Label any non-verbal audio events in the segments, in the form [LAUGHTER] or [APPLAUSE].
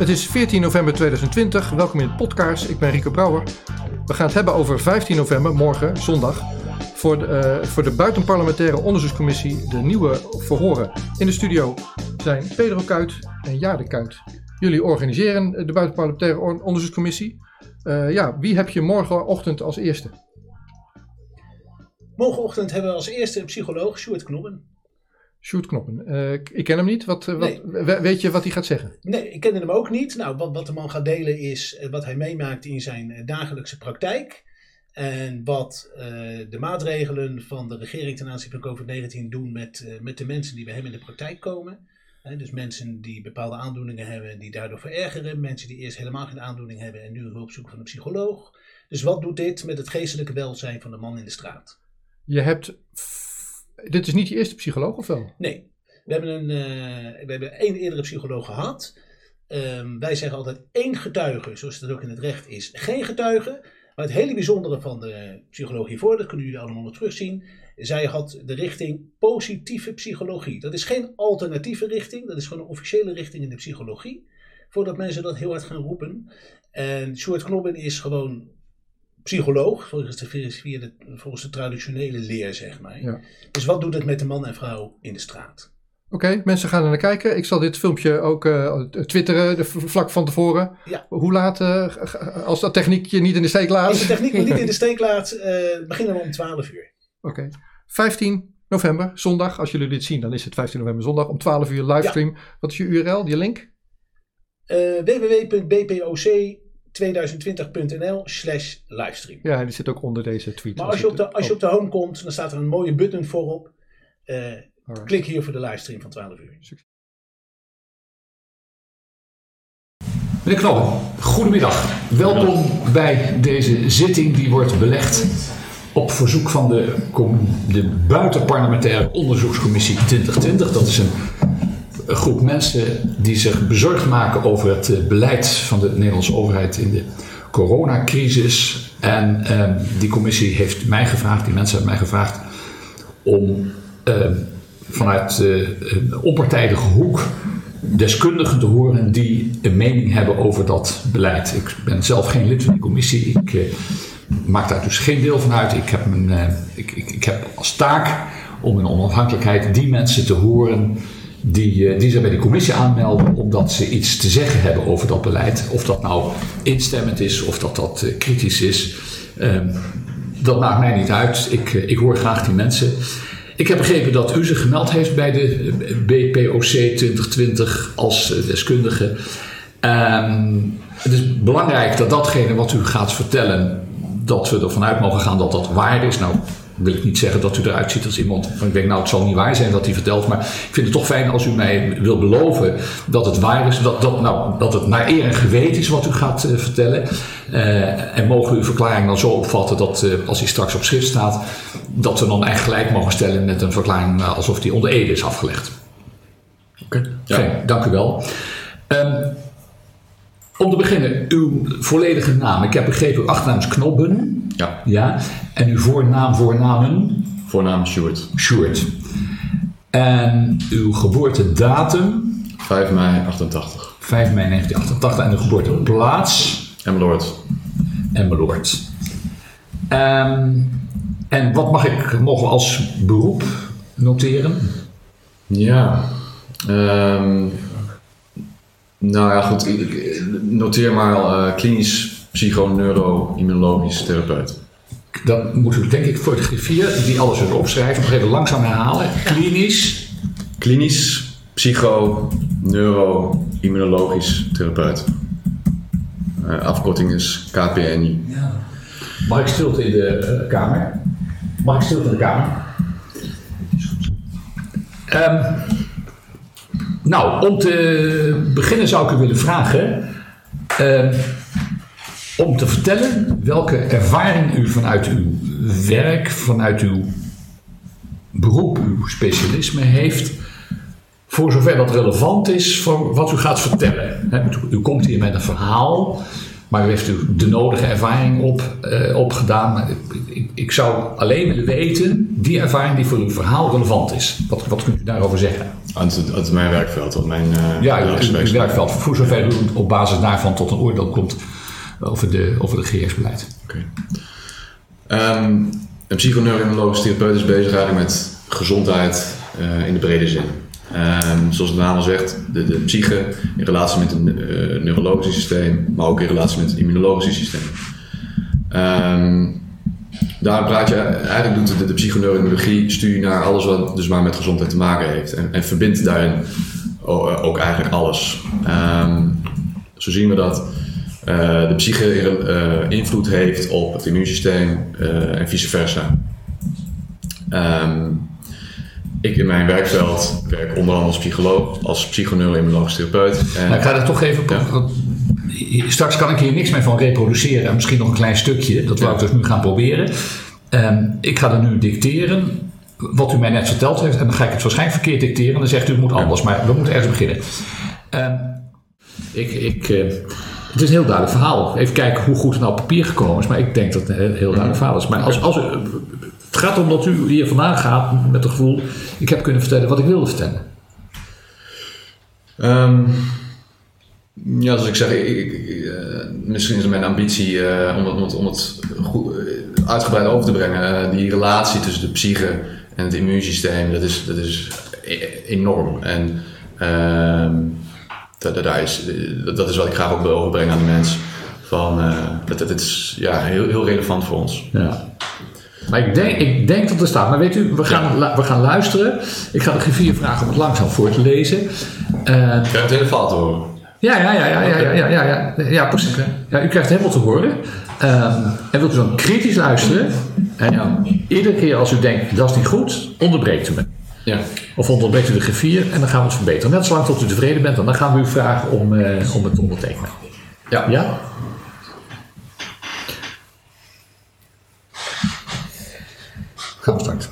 Het is 14 november 2020. Welkom in het podcast. Ik ben Rieke Brouwer. We gaan het hebben over 15 november, morgen, zondag. Voor de, uh, voor de Buitenparlementaire Onderzoekscommissie de nieuwe verhoren. In de studio zijn Pedro Kuit en Jade Kuit. Jullie organiseren de Buitenparlementaire Onderzoekscommissie. Uh, ja, wie heb je morgenochtend als eerste? Morgenochtend hebben we als eerste psycholoog Sjoerd Knoppen. Sjoerd Knoppen. Uh, ik ken hem niet. Wat, wat, nee. Weet je wat hij gaat zeggen? Nee, ik ken hem ook niet. Nou, wat, wat de man gaat delen is uh, wat hij meemaakt in zijn dagelijkse praktijk. En wat de maatregelen van de regering ten aanzien van COVID-19 doen met, met de mensen die bij hem in de praktijk komen. dus mensen die bepaalde aandoeningen hebben en die daardoor verergeren. Mensen die eerst helemaal geen aandoening hebben en nu hulp zoeken van een psycholoog. Dus wat doet dit met het geestelijke welzijn van de man in de straat? Je hebt dit is niet je eerste psycholoog of wel? Nee. We hebben, een, uh, we hebben één eerdere psycholoog gehad. Um, wij zeggen altijd één getuige, zoals het ook in het recht is, geen getuige. Maar het hele bijzondere van de psycholoog hiervoor, dat kunnen jullie allemaal nog terugzien. Zij had de richting positieve psychologie. Dat is geen alternatieve richting, dat is gewoon een officiële richting in de psychologie. Voordat mensen dat heel hard gaan roepen. En Sjoerd Knobben is gewoon psycholoog, volgens de, via de, volgens de traditionele leer, zeg maar. Ja. Dus wat doet het met de man en vrouw in de straat? Oké, mensen gaan er naar kijken. Ik zal dit filmpje ook uh, twitteren de, vlak van tevoren. Ja. Hoe laat, uh, als dat techniek je niet in de steek laat? Als de techniek me niet in de steek laat, uh, beginnen we om 12 uur. Oké. 15 november, zondag. Als jullie dit zien, dan is het 15 november zondag om 12 uur livestream. Ja. Wat is je URL, je link? www.bpoc 2020.nl slash livestream. Ja, die zit ook onder deze tweet. Maar als je, op de, als je op de home komt, dan staat er een mooie button voorop. Uh, klik hier voor de livestream van 12 uur. Succes. Meneer Knobben, goedemiddag. Welkom bij deze zitting die wordt belegd op verzoek van de, de Buitenparlementaire Onderzoekscommissie 2020. Dat is een een groep mensen die zich bezorgd maken over het eh, beleid van de Nederlandse overheid in de coronacrisis. En eh, die commissie heeft mij gevraagd, die mensen hebben mij gevraagd, om eh, vanuit de uh, onpartijdige hoek deskundigen te horen die een mening hebben over dat beleid. Ik ben zelf geen lid van die commissie. Ik uh, maak daar dus geen deel van uit. Ik heb, mijn, ik, ik, ik heb als taak om in onafhankelijkheid die mensen te horen die, eh, die bij die commissie aanmelden omdat ze iets te zeggen hebben over dat beleid. Of dat nou instemmend is of dat dat uh, kritisch is. Uh, dat maakt mij niet uit. Ik, uh, ik hoor graag die mensen. Ik heb begrepen dat u zich gemeld heeft bij de BPOC 2020 als deskundige. Um, het is belangrijk dat datgene wat u gaat vertellen, dat we ervan uit mogen gaan dat dat waar is. Nou, wil ik niet zeggen dat u eruit ziet als iemand. Ik denk, nou, het zal niet waar zijn dat hij vertelt. Maar ik vind het toch fijn als u mij wil beloven dat het waar is. Dat, dat, nou, dat het naar eer en geweten is wat u gaat uh, vertellen. Uh, en mogen we uw verklaring dan zo opvatten dat uh, als hij straks op schrift staat. dat we dan echt gelijk mogen stellen met een verklaring alsof die onder ede is afgelegd. Oké, okay. ja. dank u wel. Um, om te beginnen, uw volledige naam. Ik heb begrepen, uw achternaam is Knobben. Ja. ja. En uw voornaam, voornamen? Voornaam Sjoerd. Sjoerd. En uw geboortedatum? 5 mei 88. 5 mei 1988. En uw geboorteplaats? Emmeloord. Emmeloord. Um, en wat mag ik, mogen we als beroep noteren? Ja, um, nou ja, goed. Ik, noteer maar uh, klinisch psychoneuro-immunologisch therapeut. Dan moeten we denk ik voor de griffier die alles weer opschrijven, nog even langzaam herhalen. Klinisch. Klinisch psycho-neuro-immunologisch therapeut. Uh, afkorting is KPNI. Ja. Mag ik stilte in de uh, kamer? Mag ik stilte in de kamer? Um, nou, om te beginnen zou ik u willen vragen uh, om te vertellen welke ervaring u vanuit uw werk, vanuit uw beroep, uw specialisme heeft, voor zover dat relevant is voor wat u gaat vertellen. u komt hier met een verhaal Maar u heeft natuurlijk de nodige ervaring op, eh, opgedaan. Maar ik, ik, zou alleen willen weten, die ervaring die voor uw verhaal relevant is. Wat, wat kunt u daarover zeggen? Uit, het- uit mijn werkveld, uit mijn eh Ja, uw, werkveld. Voor zover u op basis daarvan tot een oordeel komt over de, over de regeringsbeleid. Oké. Ehm, een psychoneuroimmunologisch therapeut is bezig eigenlijk met gezondheid eh, in de brede zin. Ehm, zoals de naam al zegt, de, de psyche in relatie met het eh, neurologische systeem, maar ook in relatie met het immunologische systeem. Ehm, daar praat je, eigenlijk doet de, de psychoneuroimmunologie studie naar alles wat dus maar met gezondheid te maken heeft. En, en verbindt daarin eh, ook eigenlijk alles. Ehm, zo zien we dat eh, de psyche invloed heeft op het immuunsysteem en vice versa. Ehm, ik in mijn werkveld werk onder andere als psycholoog, als psychoneuroimmunologisch therapeut. En, Nou, ik ga er toch even. Ja. Straks kan ik hier niks meer van reproduceren. En misschien nog een klein stukje. Dat wou ik dus nu gaan proberen. Ehm, ik ga er nu dicteren. Wat u mij net verteld heeft. En dan ga ik het waarschijnlijk verkeerd dicteren. En dan zegt u het moet anders. Maar we moeten ergens beginnen. Ehm, ik, ik, eh, het is een heel duidelijk verhaal. Even kijken hoe goed het nou op papier gekomen is. Maar ik denk dat het een heel duidelijk verhaal is. Maar als, als, u- het gaat om dat u hier vandaan gaat met het gevoel. Ik heb kunnen vertellen wat ik wilde vertellen. Ehm, ja, zoals ik zeg, ik, eh, misschien is mijn ambitie eh, om het, om het, om het goed, eh, uitgebreid over te brengen. Die relatie tussen de psyche en het immuunsysteem, dat is, dat is e- enorm. En ehm, dat, dat, is, dat, is wat ik graag ook wil overbrengen aan de mens. Van, dat, dat is ja, heel, heel relevant voor ons. Ja. Maar ik denk, ik denk dat er staat. Maar weet u, we gaan, we gaan luisteren. Ik ga de griffier vragen om het langzaam voor te lezen. Eh, Ik heb het hele verhaal te horen. ja, ja, ja, ja, ja, ja, ja, ja, ja, ja, precies. Ja, u krijgt helemaal te horen. Ehm, en wilt u dan kritisch luisteren? En dan iedere keer als u denkt, dat is niet goed, onderbreekt u me. Ja. Of onderbreekt u de griffier en dan gaan we het verbeteren. Net zolang tot u tevreden bent, en dan gaan we u vragen om, eh, om het te ondertekenen. Ja. Ja? Gaan we starten.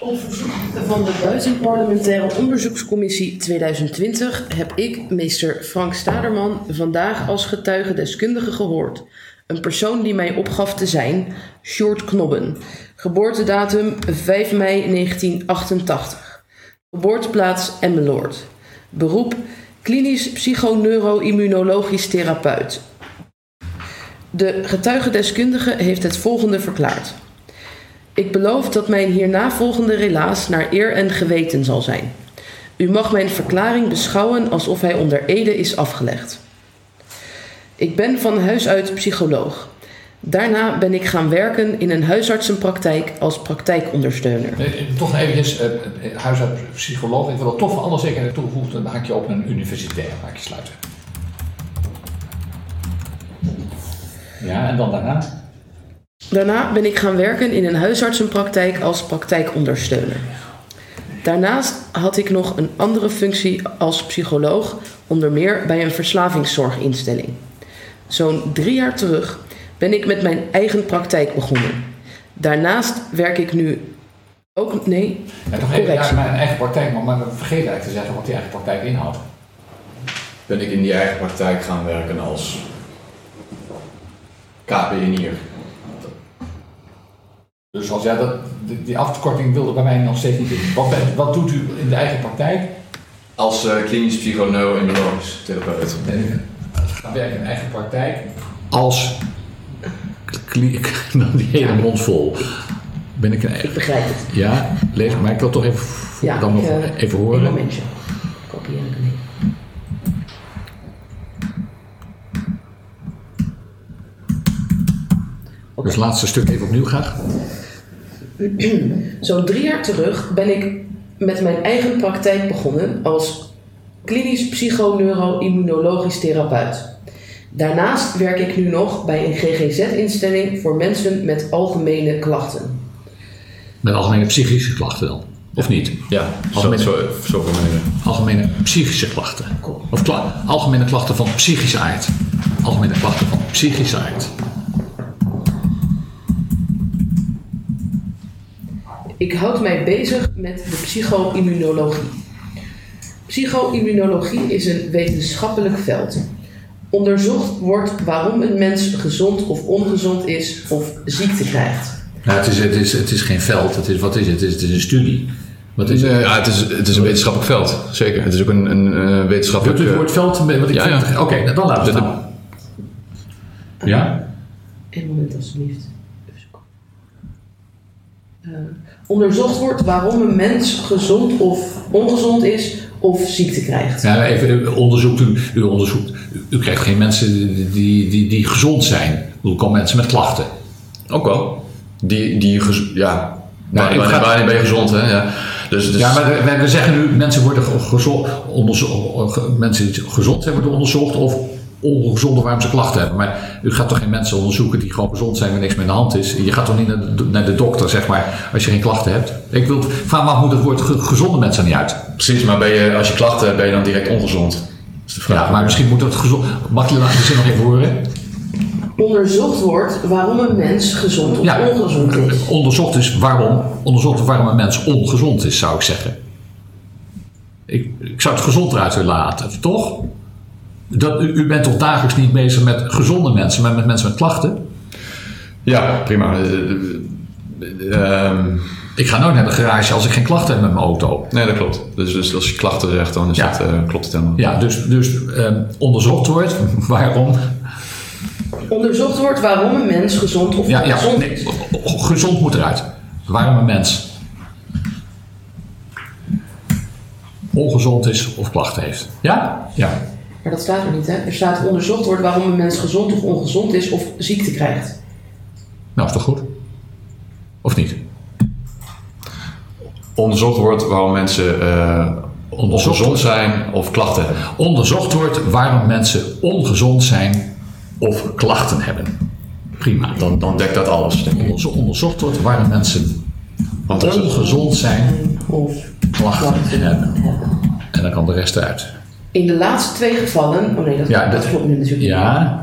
Op verzoek van de Buitenparlementaire Onderzoekscommissie 2020 heb ik meester Frank Staderman vandaag als getuigendeskundige gehoord. Een persoon die mij opgaf te zijn, Sjoerd Knobben. Geboortedatum 5 mei 1988. Geboorteplaats Emmeloord. Beroep klinisch psychoneuroimmunologisch therapeut. De getuigendeskundige heeft het volgende verklaard. Ik beloof dat mijn hierna volgende relaas naar eer en geweten zal zijn. U mag mijn verklaring beschouwen alsof hij onder ede is afgelegd. Ik ben van huis uit psycholoog. Daarna ben ik gaan werken in een huisartsenpraktijk als praktijkondersteuner. Eh, Toch eventjes, eh, eh, huisarts, psycholoog. Ik wil er toch voor alle zekerheid toegevoegd een haakje op een universitair haakje sluiten. Ja, en dan daarna? Daarna ben ik gaan werken in een huisartsenpraktijk als praktijkondersteuner. Daarnaast had ik nog een andere functie als psycholoog, onder meer bij een verslavingszorginstelling. Zo'n drie jaar terug ben ik met mijn eigen praktijk begonnen. Daarnaast werk ik nu ook. Nee, En even ja, mijn eigen praktijk, maar, maar we vergeten eigenlijk te zeggen wat die eigen praktijk inhoudt. Ben ik in die eigen praktijk gaan werken als KPNI'er. Dus als ja, dat, die, die afkorting wilde bij mij nog steeds niet in. Wat, wat doet u in de eigen praktijk? Als eh, klinisch psychoneuroimmunologisch therapeut. Dan werk ik in eigen praktijk als dan [LAUGHS] die hele mond vol. Ben ik een ik eigen. begrijp het. Ja, lees maar. Ik wil toch even, Ja, dan nog ik, eh, even Een horen. momentje. Kopie Dus het laatste stuk even opnieuw graag. [CLEARS THROAT] Zo'n drie jaar terug ben ik met mijn eigen praktijk begonnen als klinisch psychoneuroimmunologisch therapeut. Daarnaast werk ik nu nog bij een GGZ-instelling voor mensen met algemene klachten. Met algemene psychische klachten dan. Of niet? Ja, zo, Algemene- zo, zo. Algemene psychische klachten. Cool. Of kla- algemene klachten van psychische aard. Algemene klachten van psychische aard. Ik houd mij bezig met de psycho-immunologie. Psycho-immunologie is een wetenschappelijk veld. Onderzocht wordt waarom een mens gezond of ongezond is of ziekte krijgt. Ja, het, is, het, is, het is geen veld, het is, wat is het? Het is, het is een studie. Wat is het? Ja, het is, het is een wetenschappelijk veld. Zeker. Het is ook een, een, eh, Wilt wetenschappelijk... u het eh, woord veld? Wat ik Ja, vind- ja. Oké, nou, dan laten we het De- staan. Ja? Een moment alsjeblieft. Eh, onderzocht wordt waarom een mens gezond of ongezond is of ziekte krijgt. Ja, even u onderzoekt u, u onderzoekt. U, u krijgt geen mensen die, die, die, gezond zijn. Bedoel, komen mensen met klachten. Ook wel. Die, die ja... Nou, waar, ik waar, ben je gezond, hè? Ja. Dus, dus, Ja, maar we, we zeggen nu, mensen worden ge- gezond, onderzo- ge- mensen die gezond zijn worden onderzocht of ongezonde waarom ze klachten hebben. Maar u gaat toch geen mensen onderzoeken die gewoon gezond zijn waar niks meer aan de hand is. Je gaat toch niet naar de, naar de dokter, zeg maar, als je geen klachten hebt. Ik wil, vraag me af, moet het woord ge- gezonde mensen niet uit? Precies, maar ben je, als je klachten hebt, ben je dan direct ongezond? Dat is de vraag. Ja, maar misschien moet het gezond... Mag je de zin nog even horen? Onderzocht wordt waarom een mens gezond of Ja. ongezond is. Onderzocht is waarom, onderzocht waarom een mens ongezond is, zou ik zeggen. Ik, ik zou het gezond eruit willen laten, toch? Dat, u, u bent toch dagelijks niet bezig met gezonde mensen, maar met mensen met klachten? Ja, prima. Eh, eh, ehm, Ik ga nooit naar de garage als ik geen klachten heb met mijn auto. nee, dat klopt. Dus, dus als je klachten zegt, dan is Ja. dat, eh, klopt het helemaal. Ja, dus, dus ehm, onderzocht wordt [LAUGHS] waarom. Onderzocht wordt waarom een mens gezond of Ja, ja nee, is. gezond moet eruit. Waarom een mens ongezond is of klachten heeft. Ja? Ja. Maar dat staat er niet, hè? Er staat onderzocht wordt waarom een mens gezond of ongezond is of ziekte krijgt. Nou, is toch goed? Of niet? Onderzocht wordt waarom mensen eh Onderzocht ongezond zijn of klachten hebben. Onderzocht wordt waarom mensen ongezond zijn of klachten hebben. Prima. Dan, dan dekt dat alles, denk ik. Onderzo- onderzocht wordt waarom mensen ongezond zijn, Of klachten hebben. En dan kan de rest eruit. In de laatste twee gevallen. Oh nee, dat, Ja, dat dat- klopt nu natuurlijk niet. Ja,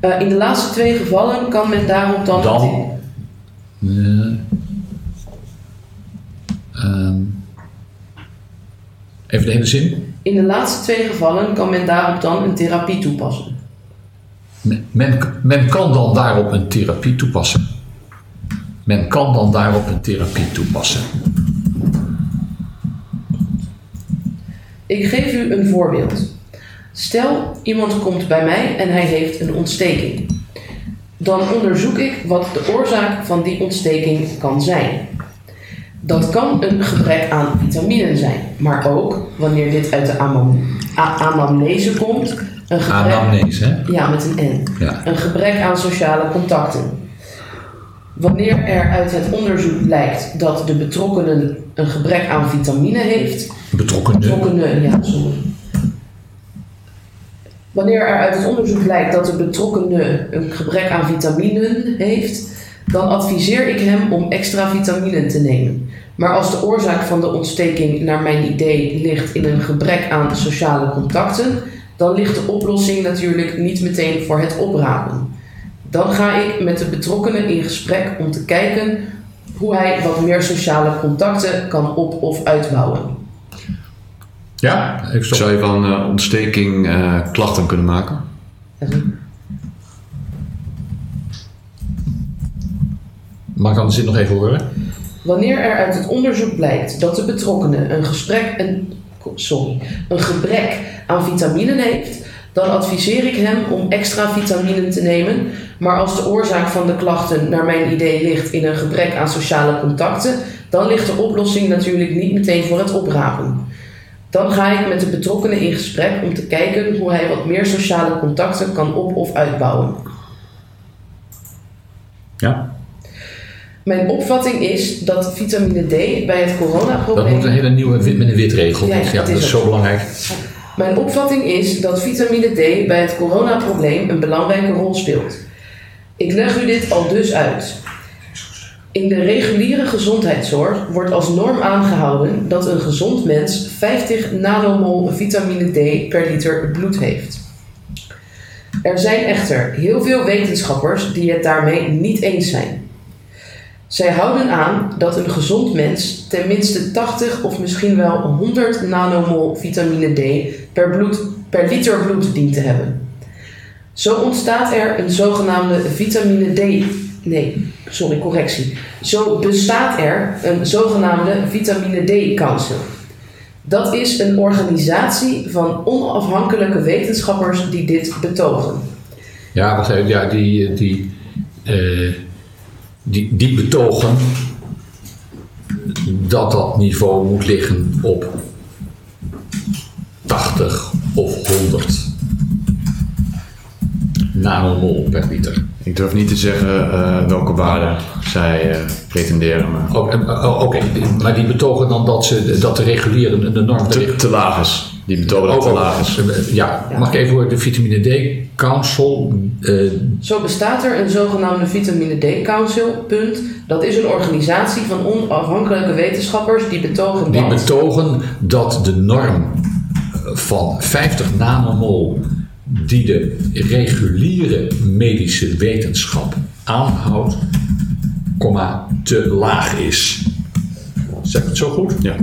Eh, in de laatste twee gevallen kan men daarop dan. Dan? Eh, ehm, even de hele zin. In de laatste twee gevallen kan men daarop dan een therapie toepassen. Men, men, men kan dan daarop een therapie toepassen. Men kan dan daarop een therapie toepassen. Ik geef u een voorbeeld. Stel, iemand komt bij mij en hij heeft een ontsteking. Dan onderzoek ik wat de oorzaak van die ontsteking kan zijn. Dat kan een gebrek aan vitaminen zijn, maar ook, wanneer dit uit de anam- anamnese komt, een gebrek, Anamnese, hè? ja, met een N. Ja. Een gebrek aan sociale contacten. Wanneer er uit het onderzoek blijkt dat de betrokkenen een gebrek aan vitamine heeft, Betrokkenen. betrokkenen, ja, sorry. Wanneer er uit het onderzoek blijkt dat de betrokkene een gebrek aan vitaminen heeft, dan adviseer ik hem om extra vitaminen te nemen. Maar als de oorzaak van de ontsteking naar mijn idee ligt in een gebrek aan sociale contacten, dan ligt de oplossing natuurlijk niet meteen voor het oprapen. Dan ga ik met de betrokkenen in gesprek om te kijken hoe hij wat meer sociale contacten kan op- of uitbouwen. Ja, ik stop. zou je van eh, ontsteking eh, klachten kunnen maken? Mag ik de zin nog even horen? Wanneer er uit het onderzoek blijkt dat de betrokkenen een, gesprek, een, sorry, een gebrek aan vitaminen heeft, dan adviseer ik hem om extra vitaminen te nemen. Maar als de oorzaak van de klachten naar mijn idee ligt in een gebrek aan sociale contacten, dan ligt de oplossing natuurlijk niet meteen voor het oprapen. Dan ga ik met de betrokkenen in gesprek om te kijken hoe hij wat meer sociale contacten kan op- of uitbouwen. Ja. Mijn opvatting is dat vitamine D bij het Dat coronaprobleem... moet een hele nieuwe wit met een wit regel. Ja, Ja, dat dat is is zo belangrijk. Mijn opvatting is dat vitamine D bij het coronaprobleem een belangrijke rol speelt. Ik leg u dit al dus uit. In de reguliere gezondheidszorg wordt als norm aangehouden dat een gezond mens 50 nanomol vitamine D per liter bloed heeft. Er zijn echter heel veel wetenschappers die het daarmee niet eens zijn. Zij houden aan dat een gezond mens tenminste 80 of misschien wel 100 nanomol vitamine D per, bloed, per liter bloed dient te hebben. Zo ontstaat er een zogenaamde vitamine D. Nee, sorry, correctie. Zo bestaat er een zogenaamde vitamine D Council. Dat is een organisatie van onafhankelijke wetenschappers die dit betogen. Ja, wacht even. Ja, die, die, eh, die, die betogen dat dat niveau moet liggen op 80 of 100 nanomol per liter. Ik durf niet te zeggen eh, welke waarde zij eh, pretenderen, maar Oh, en- oh, Oké, maar die betogen dan dat, ze, dat de reguliere de norm de te, te laag is. Die betonen dat Oh, te oh, laag is. Ja, mag ik even horen, de vitamine D Council, eh, Zo bestaat er een zogenaamde vitamine D Council. Punt. Dat is een organisatie van onafhankelijke wetenschappers die betogen die dat. betogen dat de norm van 50 nanomol die de reguliere medische wetenschap aanhoudt, komma, te laag is. Zeg het zo goed? Ja.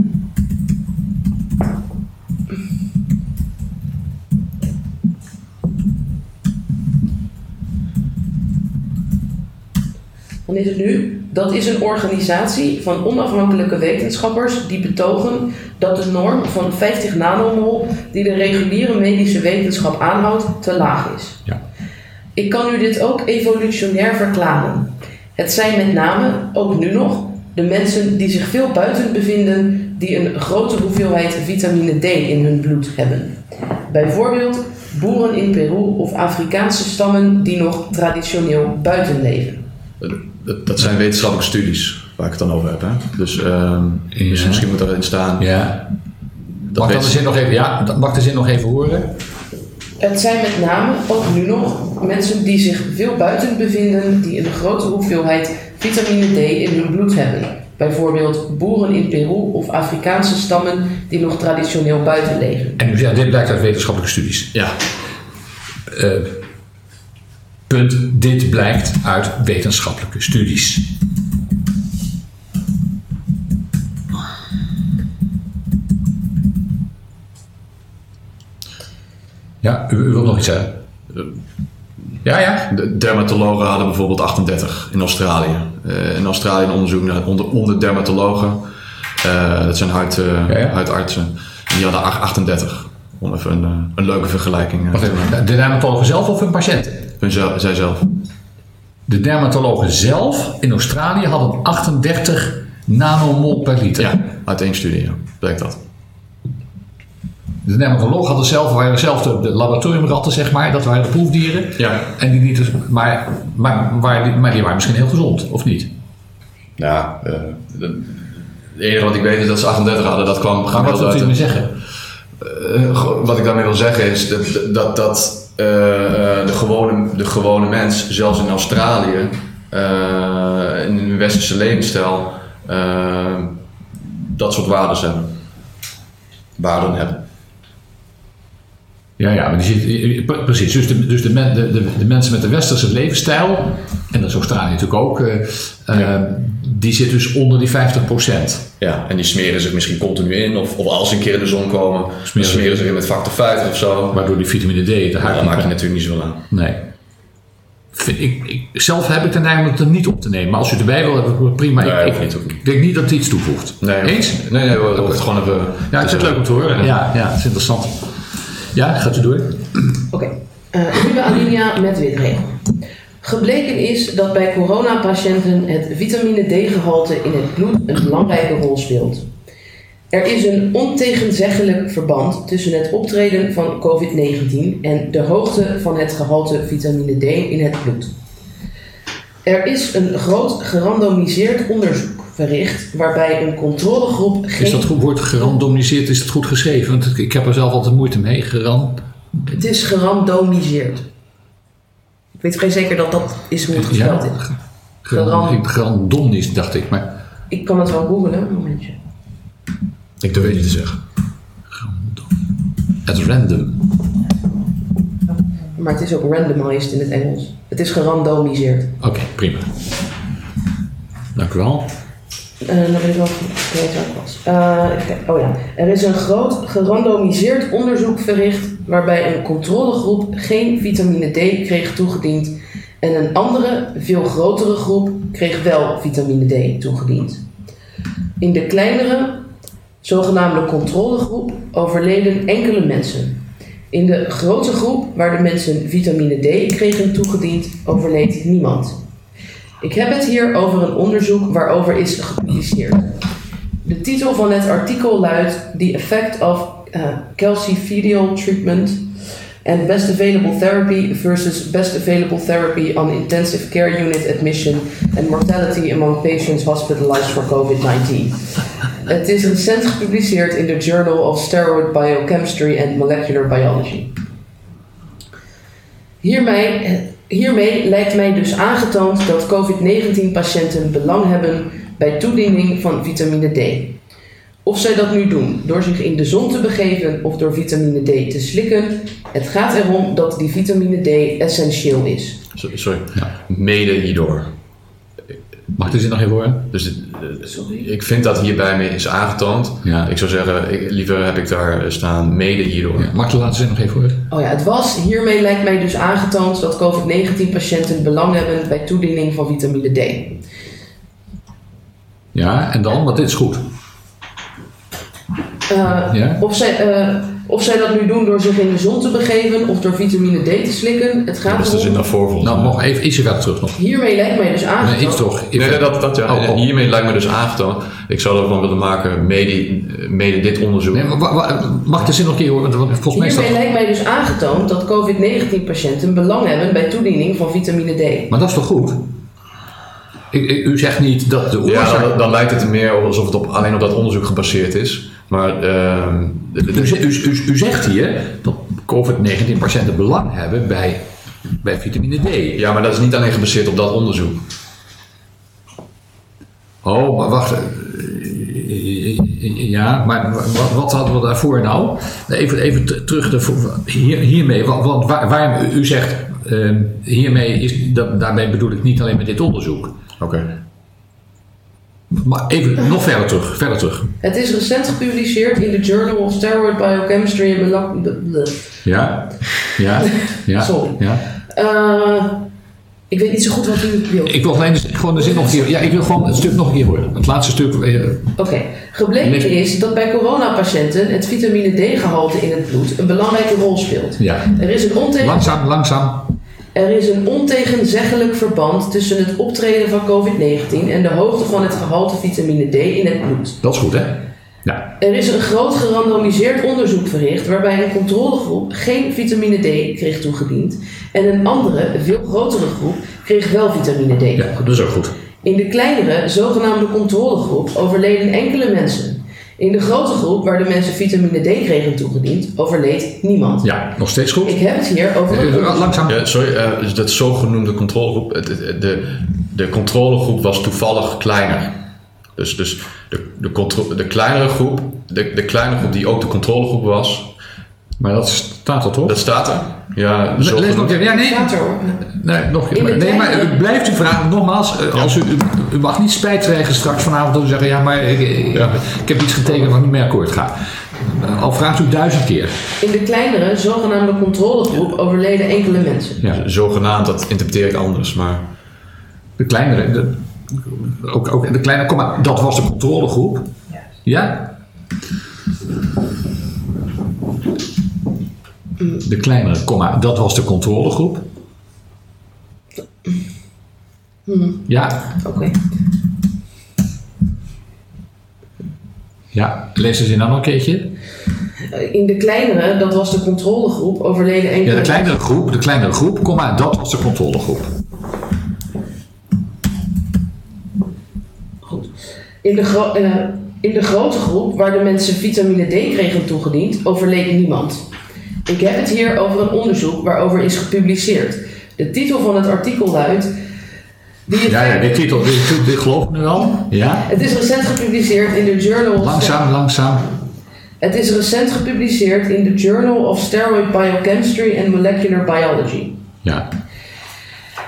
Dan is het nu. Dat is een organisatie van onafhankelijke wetenschappers die betogen dat de norm van 50 nanomol die de reguliere medische wetenschap aanhoudt te laag is. Ja. Ik kan u dit ook evolutionair verklaren. Het zijn met name, ook nu nog, de mensen die zich veel buiten bevinden, die een grote hoeveelheid vitamine D in hun bloed hebben. Bijvoorbeeld boeren in Peru of Afrikaanse stammen die nog traditioneel buiten leven. Dat, dat zijn wetenschappelijke studies waar ik het dan over heb. Hè? Dus, ehm, dus Ja. misschien moet erin staan. Ja. Dat Mag, ik weet- de zin nog even, ja, dat- mag de zin nog even horen? Het zijn met name, ook nu nog, mensen die zich veel buiten bevinden, die een grote hoeveelheid vitamine D in hun bloed hebben. Bijvoorbeeld boeren in Peru of Afrikaanse stammen die nog traditioneel buiten leven. En u zegt, dit blijkt uit wetenschappelijke studies. Ja, Eh, punt, dit blijkt uit wetenschappelijke studies. Ja, u, u wilt nog iets zeggen? Ja, ja. de dermatologen hadden bijvoorbeeld 38 in Australië. Eh, in Australië een onderzoek naar onder, onder dermatologen. Eh, dat zijn huid, eh, Ja, ja. huidartsen. En die hadden ach- 38. Om even een, eh, een leuke vergelijking eh, Wacht te maken. de dermatologen zelf of hun patiënten? Hun zel- zij zelf. De dermatologen zelf in Australië hadden 38 nanomol per liter. Ja, uit één studie ja, blijkt dat. De dermatoloog had het zelf, waren zelf de, de laboratoriumratten, zeg maar, dat waren de proefdieren. Ja. En die lieten, maar, maar, maar, die, maar die waren misschien heel gezond, of niet? Ja, eh, de- het enige wat ik weet is dat ze 38 hadden. Dat kwam Maar wat u uit me zeggen? Eh, wat ik daarmee wil zeggen is dat, dat, dat eh, de, gewone, de gewone mens, zelfs in Australië, eh, in een westerse levensstijl, dat soort waarden hebben. Waarden hebben. Ja, ja, maar die zit, pre- precies. Dus, de, dus de, men- de, de, de mensen met de westerse levensstijl, en dat is Australië natuurlijk ook, eh, eh, Ja. die zit dus onder die 50 procent. Ja, en die smeren zich misschien continu in, of, of als ze een keer in de zon komen, Smeren smeren, ze- smeren ze zich in met factor 50 of zo. Waardoor die vitamine D de daar niet maak je natuurlijk niet zoveel aan. Nee. Vind Ik, ik, zelf heb ik de neiging om het er niet op te nemen. Maar als u erbij wil, heb ik het prima. Nee, ik, ik, ik denk niet dat het iets toevoegt. Nee, Eens? Nee, nee, we het gewoon even... Ja, ik vind het leuk om te horen. Ja, ja, het is interessant. Ja, gaat u door. Oké, Eh nieuwe alinea met witregel. Gebleken is dat bij coronapatiënten het vitamine D-gehalte in het bloed een belangrijke rol speelt. Er is een ontegenzeggelijk verband tussen het optreden van COVID-19 en de hoogte van het gehalte vitamine D in het bloed. Er is een groot gerandomiseerd onderzoek verricht waarbij een controlegroep geen... Is dat goed woord gerandomiseerd? Is het goed geschreven? Want ik heb er zelf altijd moeite mee. Geran... Het is gerandomiseerd. Ik weet vrij zeker dat dat is hoe het gespeld is. Geran... Geran- Gerandonisch, dacht ik. Maar Ik kan het wel googlen, een momentje. Ik durf het niet te zeggen. het random. Maar het is ook randomized in het Engels. Het is gerandomiseerd. Oké, prima. Dank u wel. Dan ben ik wel was. Eh. Oh ja. Er is een groot gerandomiseerd onderzoek verricht waarbij een controlegroep geen vitamine D kreeg toegediend en een andere, veel grotere groep kreeg wel vitamine D toegediend. In de kleinere, zogenaamde controlegroep, overleden enkele mensen. In de grote groep, waar de mensen vitamine D kregen toegediend, overleed niemand. Ik heb het hier over een onderzoek waarover is gepubliceerd. De titel van het artikel luidt The Effect of uh, Calcifidial Treatment and Best Available Therapy versus Best Available Therapy on Intensive Care Unit Admission and Mortality Among Patients Hospitalized for COVID-19. Het is recent gepubliceerd in de Journal of Steroid Biochemistry and Molecular Biology. Hiermee, hiermee lijkt mij dus aangetoond dat COVID-19-patiënten belang hebben bij toediening van vitamine D. Of zij dat nu doen door zich in de zon te begeven of door vitamine D te slikken, het gaat erom dat die vitamine D essentieel is. Sorry, sorry. mede hierdoor. Mag ik de zin nog even horen? Dus eh, Sorry? ik vind dat hierbij mee is aangetoond. Ja. Ik zou zeggen, ik- liever heb ik daar staan mede hierdoor. Ja, mag ik de laatste zin nog even horen? Oh ja, het was. Hiermee lijkt mij dus aangetoond dat COVID-19-patiënten belang hebben bij toediening van vitamine D. Ja, en dan? Want dit is goed. Eh, Ja? of, zij, eh, of zij dat nu doen door zich in de zon te begeven of door vitamine D te slikken, het gaat Dat is de zin erom. daarvoor volgens Nou, mij. nog even ietsje verder terug nog. Hiermee lijkt mij dus Nee, aangetoond. iets toch. Nee, nee, dat, dat ja. Oh, oh. En hiermee lijkt me dus aangetoond. Ik zou ervan willen maken, mede, mede dit onderzoek. Nee, mag ik de zin nog een keer horen? Want volgens mij Hiermee dat... lijkt mij dus aangetoond dat COVID-19-patiënten belang hebben bij toediening van vitamine D. Maar dat is toch goed? Ik, ik- u zegt niet dat de Ja, oorzaak... dan, dan lijkt het er meer alsof het op, alleen op dat onderzoek gebaseerd is. Maar ehm, de- de- U, ze- u, u, u zegt hier dat COVID-19 patiënten belang hebben bij, bij vitamine D. ja, maar dat is niet alleen gebaseerd op dat onderzoek. Oh, maar wacht. eh, Ja, maar wat, wat hadden we daarvoor nou? Even, even terug de, hier, hiermee. Want, waar, waar u zegt eh, hiermee is, dat, daarmee bedoel ik niet alleen met dit onderzoek. Oké. Maar even nog verder terug. Verder terug. Het is recent gepubliceerd in de Journal of Steroid Biochemistry and Molecular... Ja, ja, ja. [LAUGHS] Sorry. ja. Eh, ik weet niet zo goed wat u wilt. Ik wil alleen gewoon de zin nog een keer. Ja, ik wil gewoon het stuk nog een keer horen. Het laatste stuk. eh, Oké, gebleken is dat bij coronapatiënten het vitamine D-gehalte in het bloed een belangrijke rol speelt. ja. Er is, een Langzaam, langzaam. Er is een ontegenzeggelijk verband tussen het optreden van COVID-19 en de hoogte van het gehalte vitamine D in het bloed. Dat is goed, hè? Ja. Er is een groot gerandomiseerd onderzoek verricht waarbij een controlegroep geen vitamine D kreeg toegediend en een andere, veel grotere groep kreeg wel vitamine D. ja, dat is ook goed. In de kleinere, zogenaamde controlegroep overleden enkele mensen. In de grote groep, waar de mensen vitamine D kregen toegediend, overleed niemand. Ja, nog steeds goed. Ik heb het hier over een Eh. Langzaam. Ja, sorry, eh, dus dat zogenoemde controlegroep. de, de controlegroep was toevallig kleiner. Dus, dus de, de, de kleinere groep, de, de kleine groep die ook de controlegroep was, Maar dat staat er toch? dat staat er. Ja, zo Lees nog even. Ja, nee. Staat er hoor. Nee, nog de Nee, maar u blijft u vragen. Nogmaals, eh, als u, u, mag niet spijt krijgen straks vanavond dat u zeggen: ja, maar ik, ik, Ja. ik heb iets getekend wat niet meer akkoord gaat. Eh, Al vraagt u duizend keer. In de kleinere, zogenaamde controlegroep overleden enkele mensen. Ja. Zogenaamd, dat interpreteer ik anders, maar De kleinere, de, ook, ook de kleine, kom maar, dat was de controlegroep. Ja? De kleinere, kom maar, dat was de controlegroep. Ja, Oké. ja. Lees de zin dan nog een keertje. Eh, In de kleinere, dat was de controlegroep, overleden enkele Ja, de kleinere groep, de kleinere groep, kom maar, dat was de controlegroep. Goed. In de, gro- eh, in de grote groep, waar de mensen vitamine D kregen toegediend, overleed niemand. Ik heb het hier over een onderzoek waarover is gepubliceerd. De titel van het artikel luidt... Die het, Ja, ja, dit titel, dit, dit, geloof ik nu al. Ja? het is recent gepubliceerd in de Journal of Langzaam, langzaam. Het is recent gepubliceerd in de Journal of Steroid Biochemistry and Molecular Biology. Ja.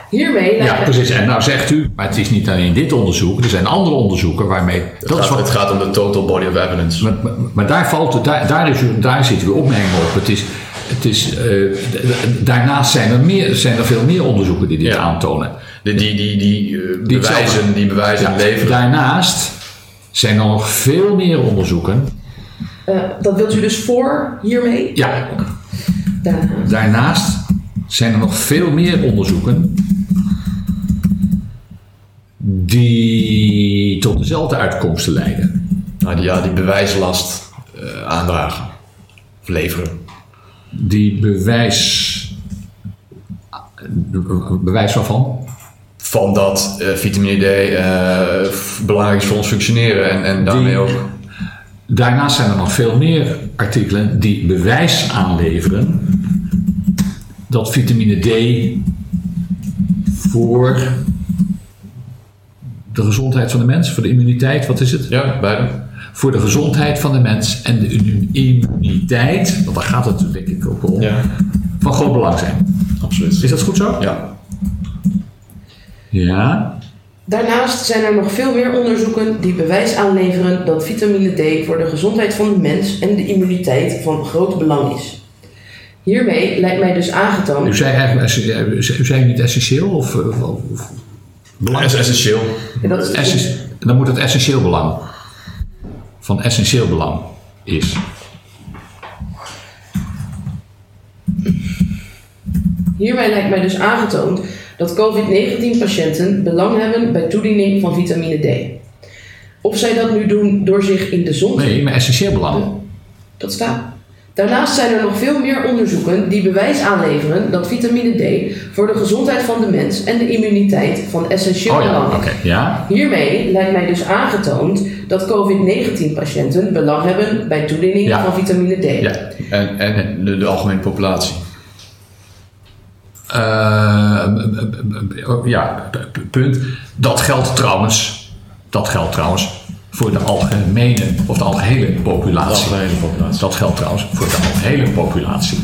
Hiermee Ja, precies. En nou zegt u, maar het is niet alleen dit onderzoek, er zijn andere onderzoeken waarmee. Het, Dat is gaat, wat, het gaat om de total body of evidence. maar, maar- maar daar, valt, daar, daar, is, u- daar zitten we opmerkingen op. Het is, het is, eh, daarnaast zijn er, meer, zijn er veel meer onderzoeken die dit Ja. aantonen. Die, die, die, die, eh, Die bewijzen, die bewijzen Ja, leveren. daarnaast zijn er nog veel meer onderzoeken. eh, dat wilt u dus voor hiermee? Ja, Daarna. daarnaast zijn er nog veel meer onderzoeken die tot dezelfde uitkomsten leiden. Nou, die, ja, die bewijslast eh, aandragen. Of leveren. Die bewijs. bewijs waarvan? Van dat eh, vitamine D eh, belangrijk is voor ons functioneren. En, en daarmee ook. Daarnaast zijn er nog veel meer artikelen die bewijs aanleveren dat vitamine D voor de gezondheid van de mens, voor de immuniteit, wat is het? Ja, beide. Voor de gezondheid van de mens en de immu- immuniteit, want daar gaat het denk ik ook om, Ja, van groot belang zijn. absoluut. Is dat goed zo? Ja. Ja. Daarnaast zijn er nog veel meer onderzoeken die bewijs aanleveren dat vitamine D voor de gezondheid van de mens en de immuniteit van groot belang is. Hiermee lijkt mij dus U aangetoond. zei eigenlijk, u zei niet essentieel of, of, of Dat is essentieel. Dat is Essentie- dan moet het essentieel belang van essentieel belang is. Hiermee lijkt mij dus aangetoond dat COVID-19-patiënten belang hebben bij toediening van vitamine D. Of zij dat nu doen door zich in de zon te Nee, maar essentieel belang. Dat staat. Daarnaast zijn er nog veel meer onderzoeken die bewijs aanleveren dat vitamine D voor de gezondheid van de mens en de immuniteit van essentieel Oh ja, belang oké. is. Ja. Hiermee lijkt mij dus aangetoond dat COVID-19-patiënten belang hebben bij toediening Ja. van vitamine D. Ja. En, en de, de algemene populatie. Eh, ja, punt. Dat geldt trouwens, dat geldt trouwens voor de algemene of de algehele De populatie. algemene populatie. Dat geldt trouwens voor de algehele populatie.